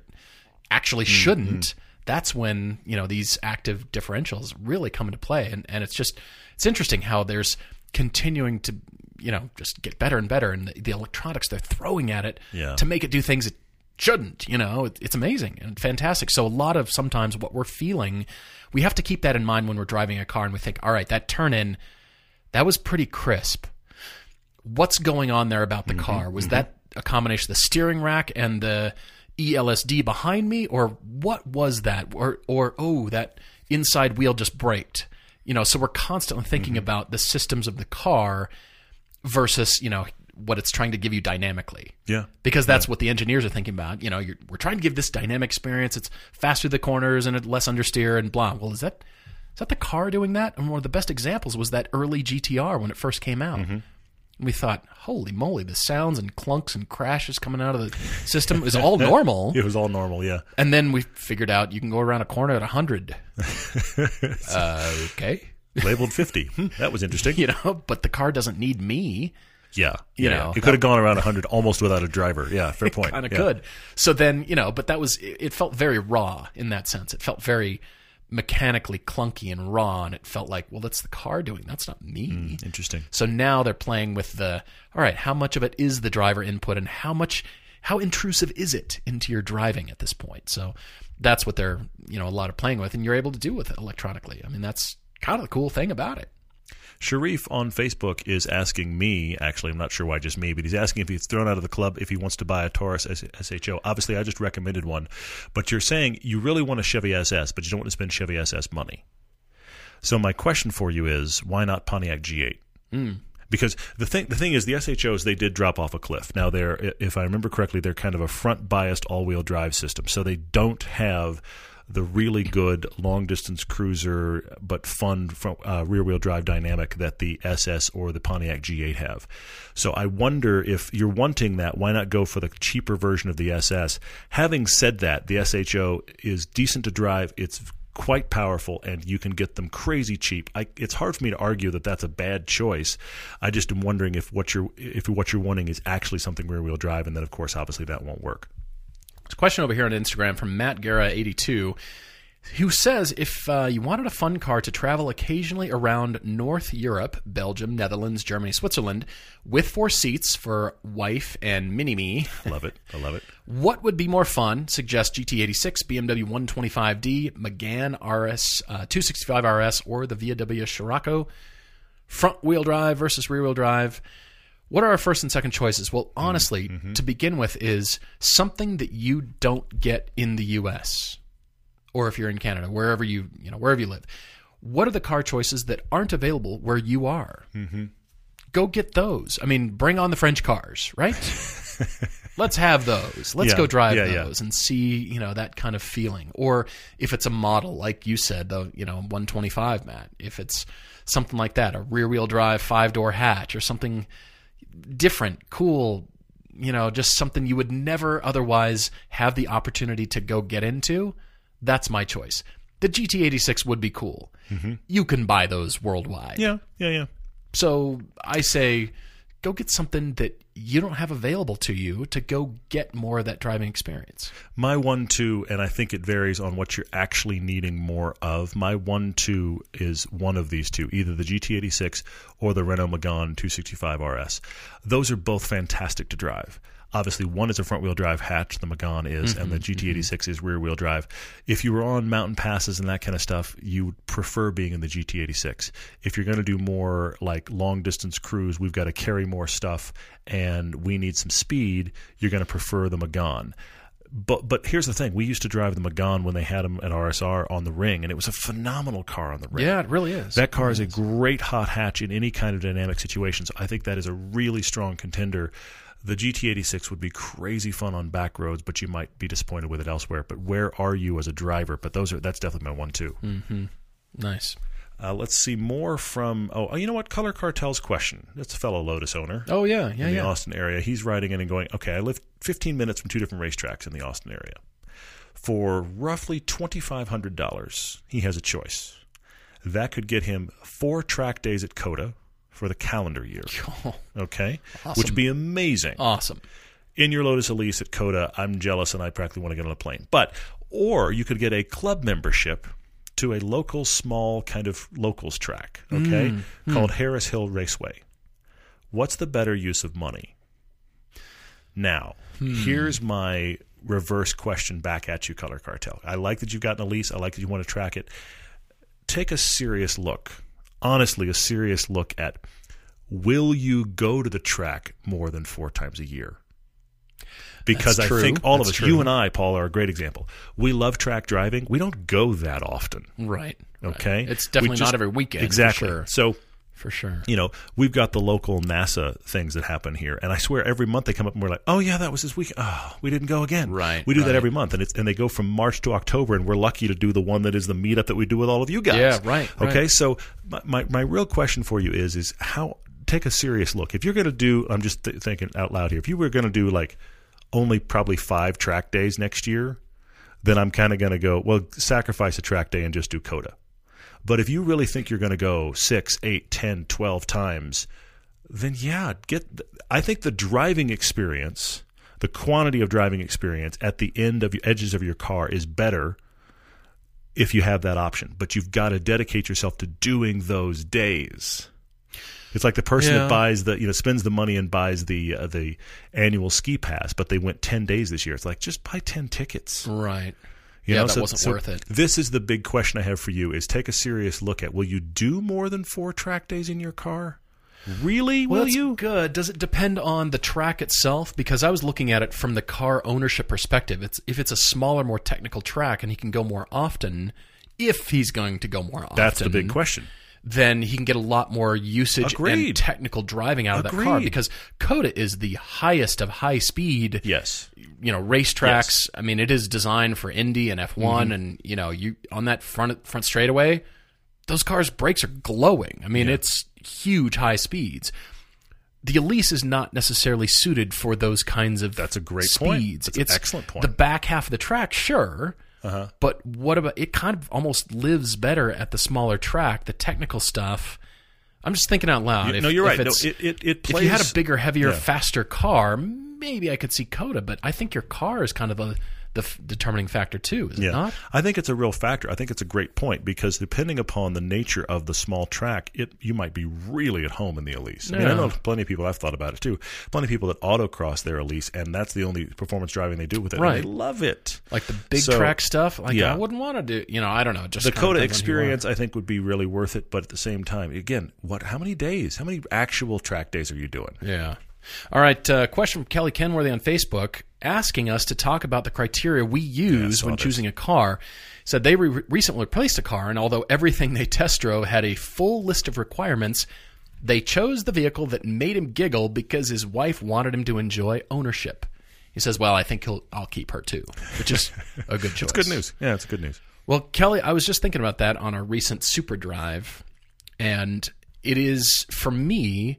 actually mm-hmm. shouldn't, that's when, you know, these active differentials really come into play. And, and it's just, it's interesting how there's continuing to, you know, just get better and better. And the, the electronics they're throwing at it Yeah. to make it do things it shouldn't, you know, it, it's amazing and fantastic. So a lot of sometimes what we're feeling, we have to keep that in mind when we're driving a car and we think, all right, that turn in, that was pretty crisp what's going on there about the Mm-hmm, car? Was that a combination of the steering rack and the ELSD behind me, or what was that? Or, or oh, that inside wheel just braked. You know, so we're constantly thinking Mm-hmm. about the systems of the car versus you know what it's trying to give you dynamically. Yeah. Because that's what the engineers are thinking about. You know, you're, we're trying to give this dynamic experience. It's faster the corners and it less understeer and blah. Well, is that is that the car doing that? And one of the best examples was that early GTR when it first came out. Mm-hmm. And we thought, holy moly, the sounds and clunks and crashes coming out of the system is all normal. It was all normal, yeah. And then we figured out you can go around a corner at 100. uh, okay. Labeled 50. Hmm, that was interesting. You know, but the car doesn't need me. Yeah, You yeah. know, it could have gone around 100 almost without a driver. Yeah, fair point. kind of yeah. could. So then, you know, but that was it felt very raw in that sense. It felt very mechanically clunky and raw, and it felt like, well, that's the car doing. That's not me. Hmm, interesting. So now they're playing with the all right. How much of it is the driver input, and how much how intrusive is it into your driving at this point? So that's what they're you know a lot of playing with, and you're able to do with it electronically. I mean, that's kind of the cool thing about it. Sharif on Facebook is asking me, actually, I'm not sure why just me, but he's asking if he's thrown out of the club if he wants to buy a Taurus SHO. Obviously, I just recommended one, but you're saying you really want a Chevy SS, but you don't want to spend Chevy SS money. So my question for you is, why not Pontiac G8? Hmm. Because the thing the thing is the SHOs they did drop off a cliff. Now they're if I remember correctly they're kind of a front biased all wheel drive system, so they don't have the really good long distance cruiser but fun uh, rear wheel drive dynamic that the SS or the Pontiac G8 have. So I wonder if you're wanting that, why not go for the cheaper version of the SS? Having said that, the SHO is decent to drive. It's quite powerful and you can get them crazy cheap. I, it's hard for me to argue that that's a bad choice. I just am wondering if what you're if what you're wanting is actually something rear wheel drive, and then of course obviously that won't work. Question over here on Instagram from Matt Guerra 82 who says if uh, you wanted a fun car to travel occasionally around North Europe, Belgium, Netherlands, Germany, Switzerland, with four seats for wife and mini me, I Love it. I love it. what would be more fun? Suggest GT86, BMW 125D, Megane RS uh, 265 RS, or the VW Scirocco. Front wheel drive versus rear wheel drive. What are our first and second choices? Well, honestly, to begin with, is something that you don't get in the U.S. or if you're in Canada, wherever you you know wherever you live. What are the car choices that aren't available where you are? Mm-hmm. Go get those. I mean, bring on the French cars, right? Let's have those. Let's Yeah, go drive yeah, yeah. those and see, you know, that kind of feeling. Or if it's a model, like you said, the you know 125, Matt. If it's something like that, a rear-wheel drive five door hatch or something different, cool, you know, just something you would never otherwise have the opportunity to go get into, that's my choice. The GT86 would be cool. Mm-hmm. You can buy those worldwide. Yeah, yeah, yeah. So I say go get something that you don't have available to you to go get more of that driving experience. My one two, and I think it varies on what you're actually needing more of. My one two is one of these two, either the GT86 or the Renault Megane 265 RS. Those are both fantastic to drive. Obviously, one is a front wheel drive hatch, the Megane is, and the mm-hmm, GT86 mm-hmm. is rear wheel drive. If you were on mountain passes and that kind of stuff, you would prefer being in the GT86. If you're going to do more like long distance cruise, we've got to carry more stuff and we need some speed, you're going to prefer the Megane but but here's the thing: we used to drive the Megane when they had them at RSR on the ring, and it was a phenomenal car on the ring. Yeah, it really is. That car is a great hot hatch in any kind of dynamic situation. So I think that is a really strong contender. The GT86 would be crazy fun on back roads, but you might be disappointed with it elsewhere. But where are you as a driver? But those are that's definitely my one two. nice. Uh, let's see more from oh you know what Color Cartel's question. That's a fellow Lotus owner Oh yeah, yeah, in the yeah. Austin area. He's writing in and going, okay, I live 15 minutes from two different racetracks in the Austin area. For roughly $2,500, he has a choice. That could get him four track days at COTA for the calendar year. Okay? Which would be amazing. Awesome. In your Lotus Elise at COTA, I'm jealous and I practically want to get on a plane. But, or you could get a club membership to a local, small kind of locals track, okay, mm, hmm. called Harris Hill Raceway. What's the better use of money? Now, hmm. here's my reverse question back at you, Color Cartel. I like that you've gotten an Elise. I like that you want to track it. Take a serious look, honestly, a serious look at will you go to the track more than four times a year? Because That's I true. think all of That's us, you and I, Paul, are a great example. We love track driving. We don't go that often. Right. right. Okay, It's definitely just- not every weekend. Exactly. Sure. So For sure. you know, we've got the local NASA things that happen here, and I swear every month they come up and we're like, "Oh yeah, that was this week. Oh, we didn't go again." Right, We do right. that every month, and it's and they go from March to October, and we're lucky to do the one that is the meetup that we do with all of you guys. Yeah, right, Okay, right. so my, my my real question for you is is how take a serious look if you're going to do. I'm just th- thinking out loud here. If you were going to do like only probably five track days next year, then I'm kind of going to go well sacrifice a track day and just do COTA. But if you really think you're going to go six, eight, ten, twelve times, then yeah, get. I think the driving experience, the quantity of driving experience at the end of your edges of your car is better if you have that option. But you've got to dedicate yourself to doing those days. It's like the person Yeah. that buys the, you know, spends the money and buys the uh, the annual ski pass, but they went ten days this year. It's like just buy ten tickets. Right. You yeah, know, that so- wasn't so worth it. This is the big question I have for you: is take a serious look at will you do more than four track days in your car? Really? Well, will you? good. Does it depend on the track itself? Because I was looking at it from the car ownership perspective. It's if it's a smaller, more technical track, and he can go more often. If he's going to go more often, That's the big question. Then he can get a lot more usage Agreed. and technical driving out of that car because COTA is the highest of high speed Yes. you know racetracks I mean it is designed for Indy and F1 Mm-hmm. and you know you on that front front straightaway those cars brakes are glowing I mean it's huge high speeds the Elise is not necessarily suited for those kinds of That's a great point. speeds. That's an it's excellent point. The back half of the track, sure, Uh-huh. but what about it? Kind of almost lives better at the smaller track. The technical stuff. I'm just thinking out loud. if, no, you're right. No, it, it, it if you had a bigger, heavier, Yeah. faster car, maybe I could see COTA. But I think your car is kind of the the f- determining factor too, is it not? I think it's a real factor. I think it's a great point because depending upon the nature of the small track, it you might be really at home in the Elise. I mean, I know plenty of people. I've thought about it too. Plenty of people that autocross their Elise, and that's the only performance driving they do with it. and Right. they love it. Like the big So, track stuff. Like yeah. I wouldn't want to do. You know, I don't know. Just The COTA depends on who you are. experience, I think, would be really worth it. But at the same time, again, what? How many days? How many actual track days are you doing? Yeah. All right. Uh, question from Kelly Kenworthy on Facebook asking us to talk about the criteria we use saw when this. choosing a car. Said they re- recently replaced a car, and although everything they test drove had a full list of requirements, they chose the vehicle that made him giggle because his wife wanted him to enjoy ownership. He says, "Well, I think he'll, I'll keep her too," which is a good choice. It's good news. Yeah, it's good news. Well, Kelly, I was just thinking about that on our recent Super Drive, and it is for me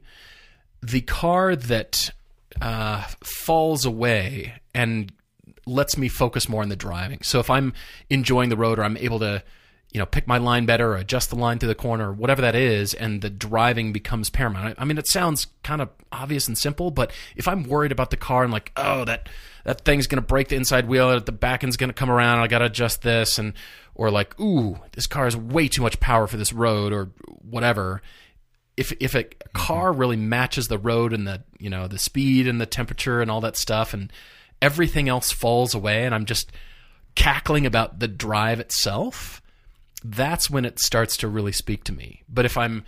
the car that uh, falls away and lets me focus more on the driving. So if I'm enjoying the road or I'm able to, you know, pick my line better or adjust the line through the corner or whatever that is, and the driving becomes paramount. I mean, it sounds kind of obvious and simple, but if I'm worried about the car and like, oh, that that thing's going to break the inside wheel, the back end's going to come around, I got to adjust this, and or like, ooh, this car has way too much power for this road, or whatever if if a mm-hmm. car really matches the road and the you know the speed and the temperature and all that stuff and everything else falls away and I'm just cackling about the drive itself, that's when it starts to really speak to me. But if I'm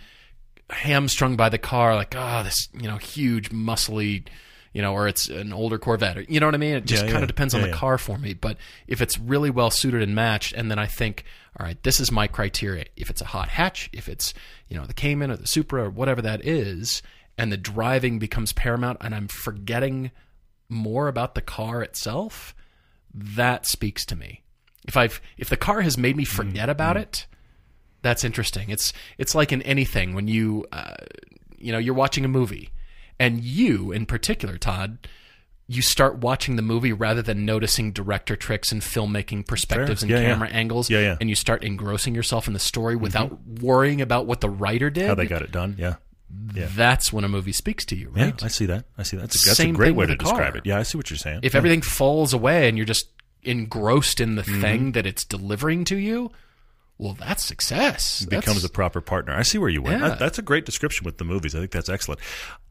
hamstrung by the car, like oh this you know huge muscly you know, or it's an older Corvette, or, you know what I mean? It just Yeah, kind yeah. of depends on Yeah, the yeah. car for me. But if it's really well suited and matched, and then I think, all right, this is my criteria. If it's a hot hatch, if it's you know the Cayman or the Supra or whatever that is, and the driving becomes paramount, and I'm forgetting more about the car itself, that speaks to me. If I've if the car has made me forget about it, that's interesting. It's it's like in anything when you uh, you know you're watching a movie, and you in particular, Todd, you start watching the movie rather than noticing director tricks and filmmaking perspectives and Yeah, yeah. camera angles, Yeah, yeah. and you start engrossing yourself in the story without worrying about what the writer did. How they got it done? Yeah. Yeah. That's when a movie speaks to you, Yeah, right? I see that. I see that. That's a, that's a great way to car. describe it. Yeah, I see what you're saying. if Yeah. everything falls away and you're just engrossed in the Mm-hmm. thing that it's delivering to you, well, that's success. becomes That's- a proper partner. I see where you went. Yeah. That- that's a great description with the movies. I think that's excellent.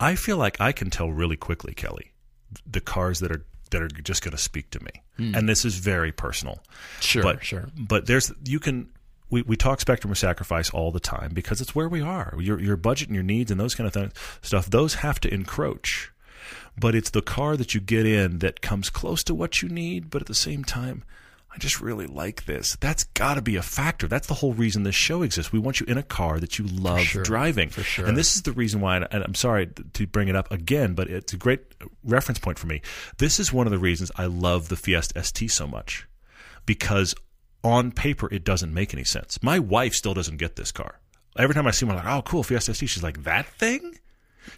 I feel like I can tell really quickly, Kelly, the cars that are that are just going to speak to me, hmm. and this is very personal. Sure, but sure. but there's you can we, we talk spectrum of sacrifice all the time because it's where we are your your budget and your needs and those kind of things stuff those have to encroach but it's the car that you get in that comes close to what you need but at the same time I just really like this. That's got to be a factor. That's the whole reason this show exists. We want you in a car that you love sure. driving. For sure. And this is the reason why, and I'm sorry to bring it up again, but it's a great reference point for me. This is one of the reasons I love the Fiesta ST so much because on paper it doesn't make any sense. My wife still doesn't get this car. Every time I see one, I'm like, oh, cool, Fiesta ST. She's like, that thing?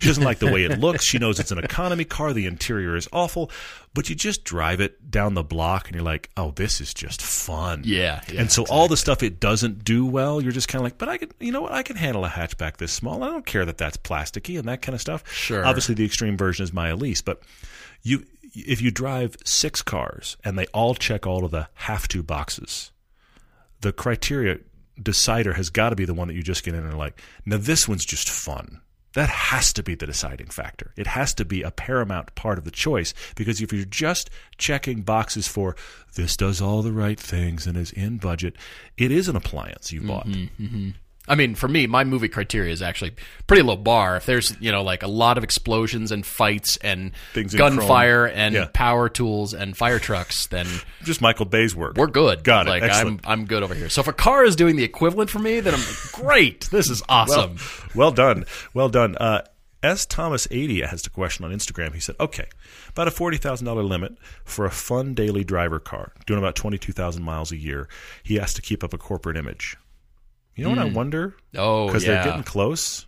She doesn't like the way it looks. She knows it's an economy car. The interior is awful, but you just drive it down the block and you're like, oh, this is just fun. Yeah, yeah, and so all the stuff it doesn't do well, you're just kind of like, but I can, you know what? I can handle a hatchback this small. I don't care that that's plasticky and that kind of stuff. Sure. Obviously, the extreme version is my Elise, but you, if you drive six cars and they all check all of the have to boxes, the criteria decider has got to be the one that you just get in and are like, now this one's just fun. That has to be the deciding factor. It has to be a paramount part of the choice because if you're just checking boxes for this does all the right things and is in budget, it is an appliance you bought. Mm-hmm, mm-hmm. I mean, for me, my movie criteria is actually pretty low bar. If there's, you know, like a lot of explosions and fights and Things in gunfire and Yeah. power tools and fire trucks, then Just Michael Bay's work. we're good. Got it. Like Excellent. I'm I'm good over here. So if a car is doing the equivalent for me, then I'm great. This is awesome. Well done. Well done. Uh, S. Thomas 80 has a question on Instagram. He said, okay, about a $40,000 limit for a fun daily driver car, doing about 22,000 miles a year. He has to keep up a corporate image. You know what I hmm. wonder? oh, Because yeah. they're getting close.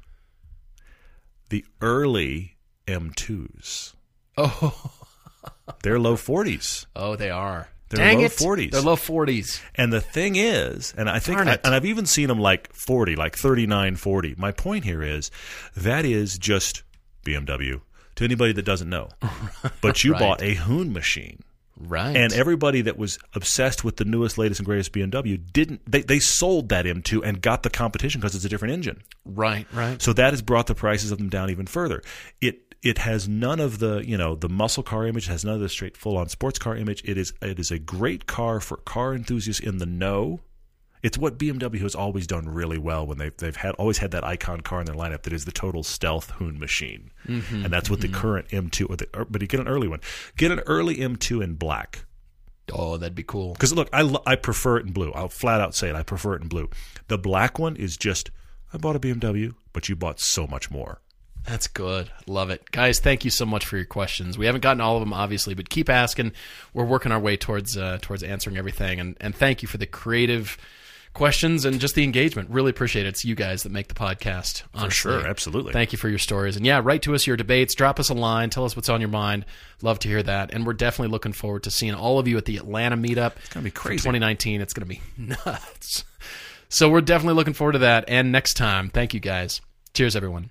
The early M2s. oh, They're low 40s. oh, they are. They're Dang low it. 40s. They're low 40s. And the thing is, and I think, it. and I've even seen them like 40, like 39, 40. My point here is that is just BMW to anybody that doesn't know. But you Right. bought a Hoon machine Right. And everybody that was obsessed with the newest, latest, and greatest BMW didn't. They, they sold that M2 and got the competition because it's a different engine. right, right. So that has brought the prices of them down even further. It it has none of the you know the muscle car image. It has none of the straight full on sports car image. It is it is a great car for car enthusiasts in the know. It's what BMW has always done really well when they've they've had always had that icon car in their lineup that is the total stealth hoon machine, and that's what the current M2. Or the, but you get an early one. Get an early M2 in black. Oh, that'd be cool. Because look, I, lo- I prefer it in blue. I'll flat out say it. I prefer it in blue. The black one is just I bought a BMW, but you bought so much more. That's good. Love it. Guys, thank you so much for your questions. We haven't gotten all of them obviously, but keep asking. We're working our way towards uh, towards answering everything and and thank you for the creative questions and just the engagement. Really appreciate it. It's you guys that make the podcast. Honestly. sure, absolutely. Thank you for your stories. And yeah, write to us your debates, drop us a line, tell us what's on your mind. Love to hear that. And we're definitely looking forward to seeing all of you at the Atlanta meetup. It's gonna be crazy. 2019. It's going to be nuts. So we're definitely looking forward to that. And next time, thank you guys. Cheers, everyone.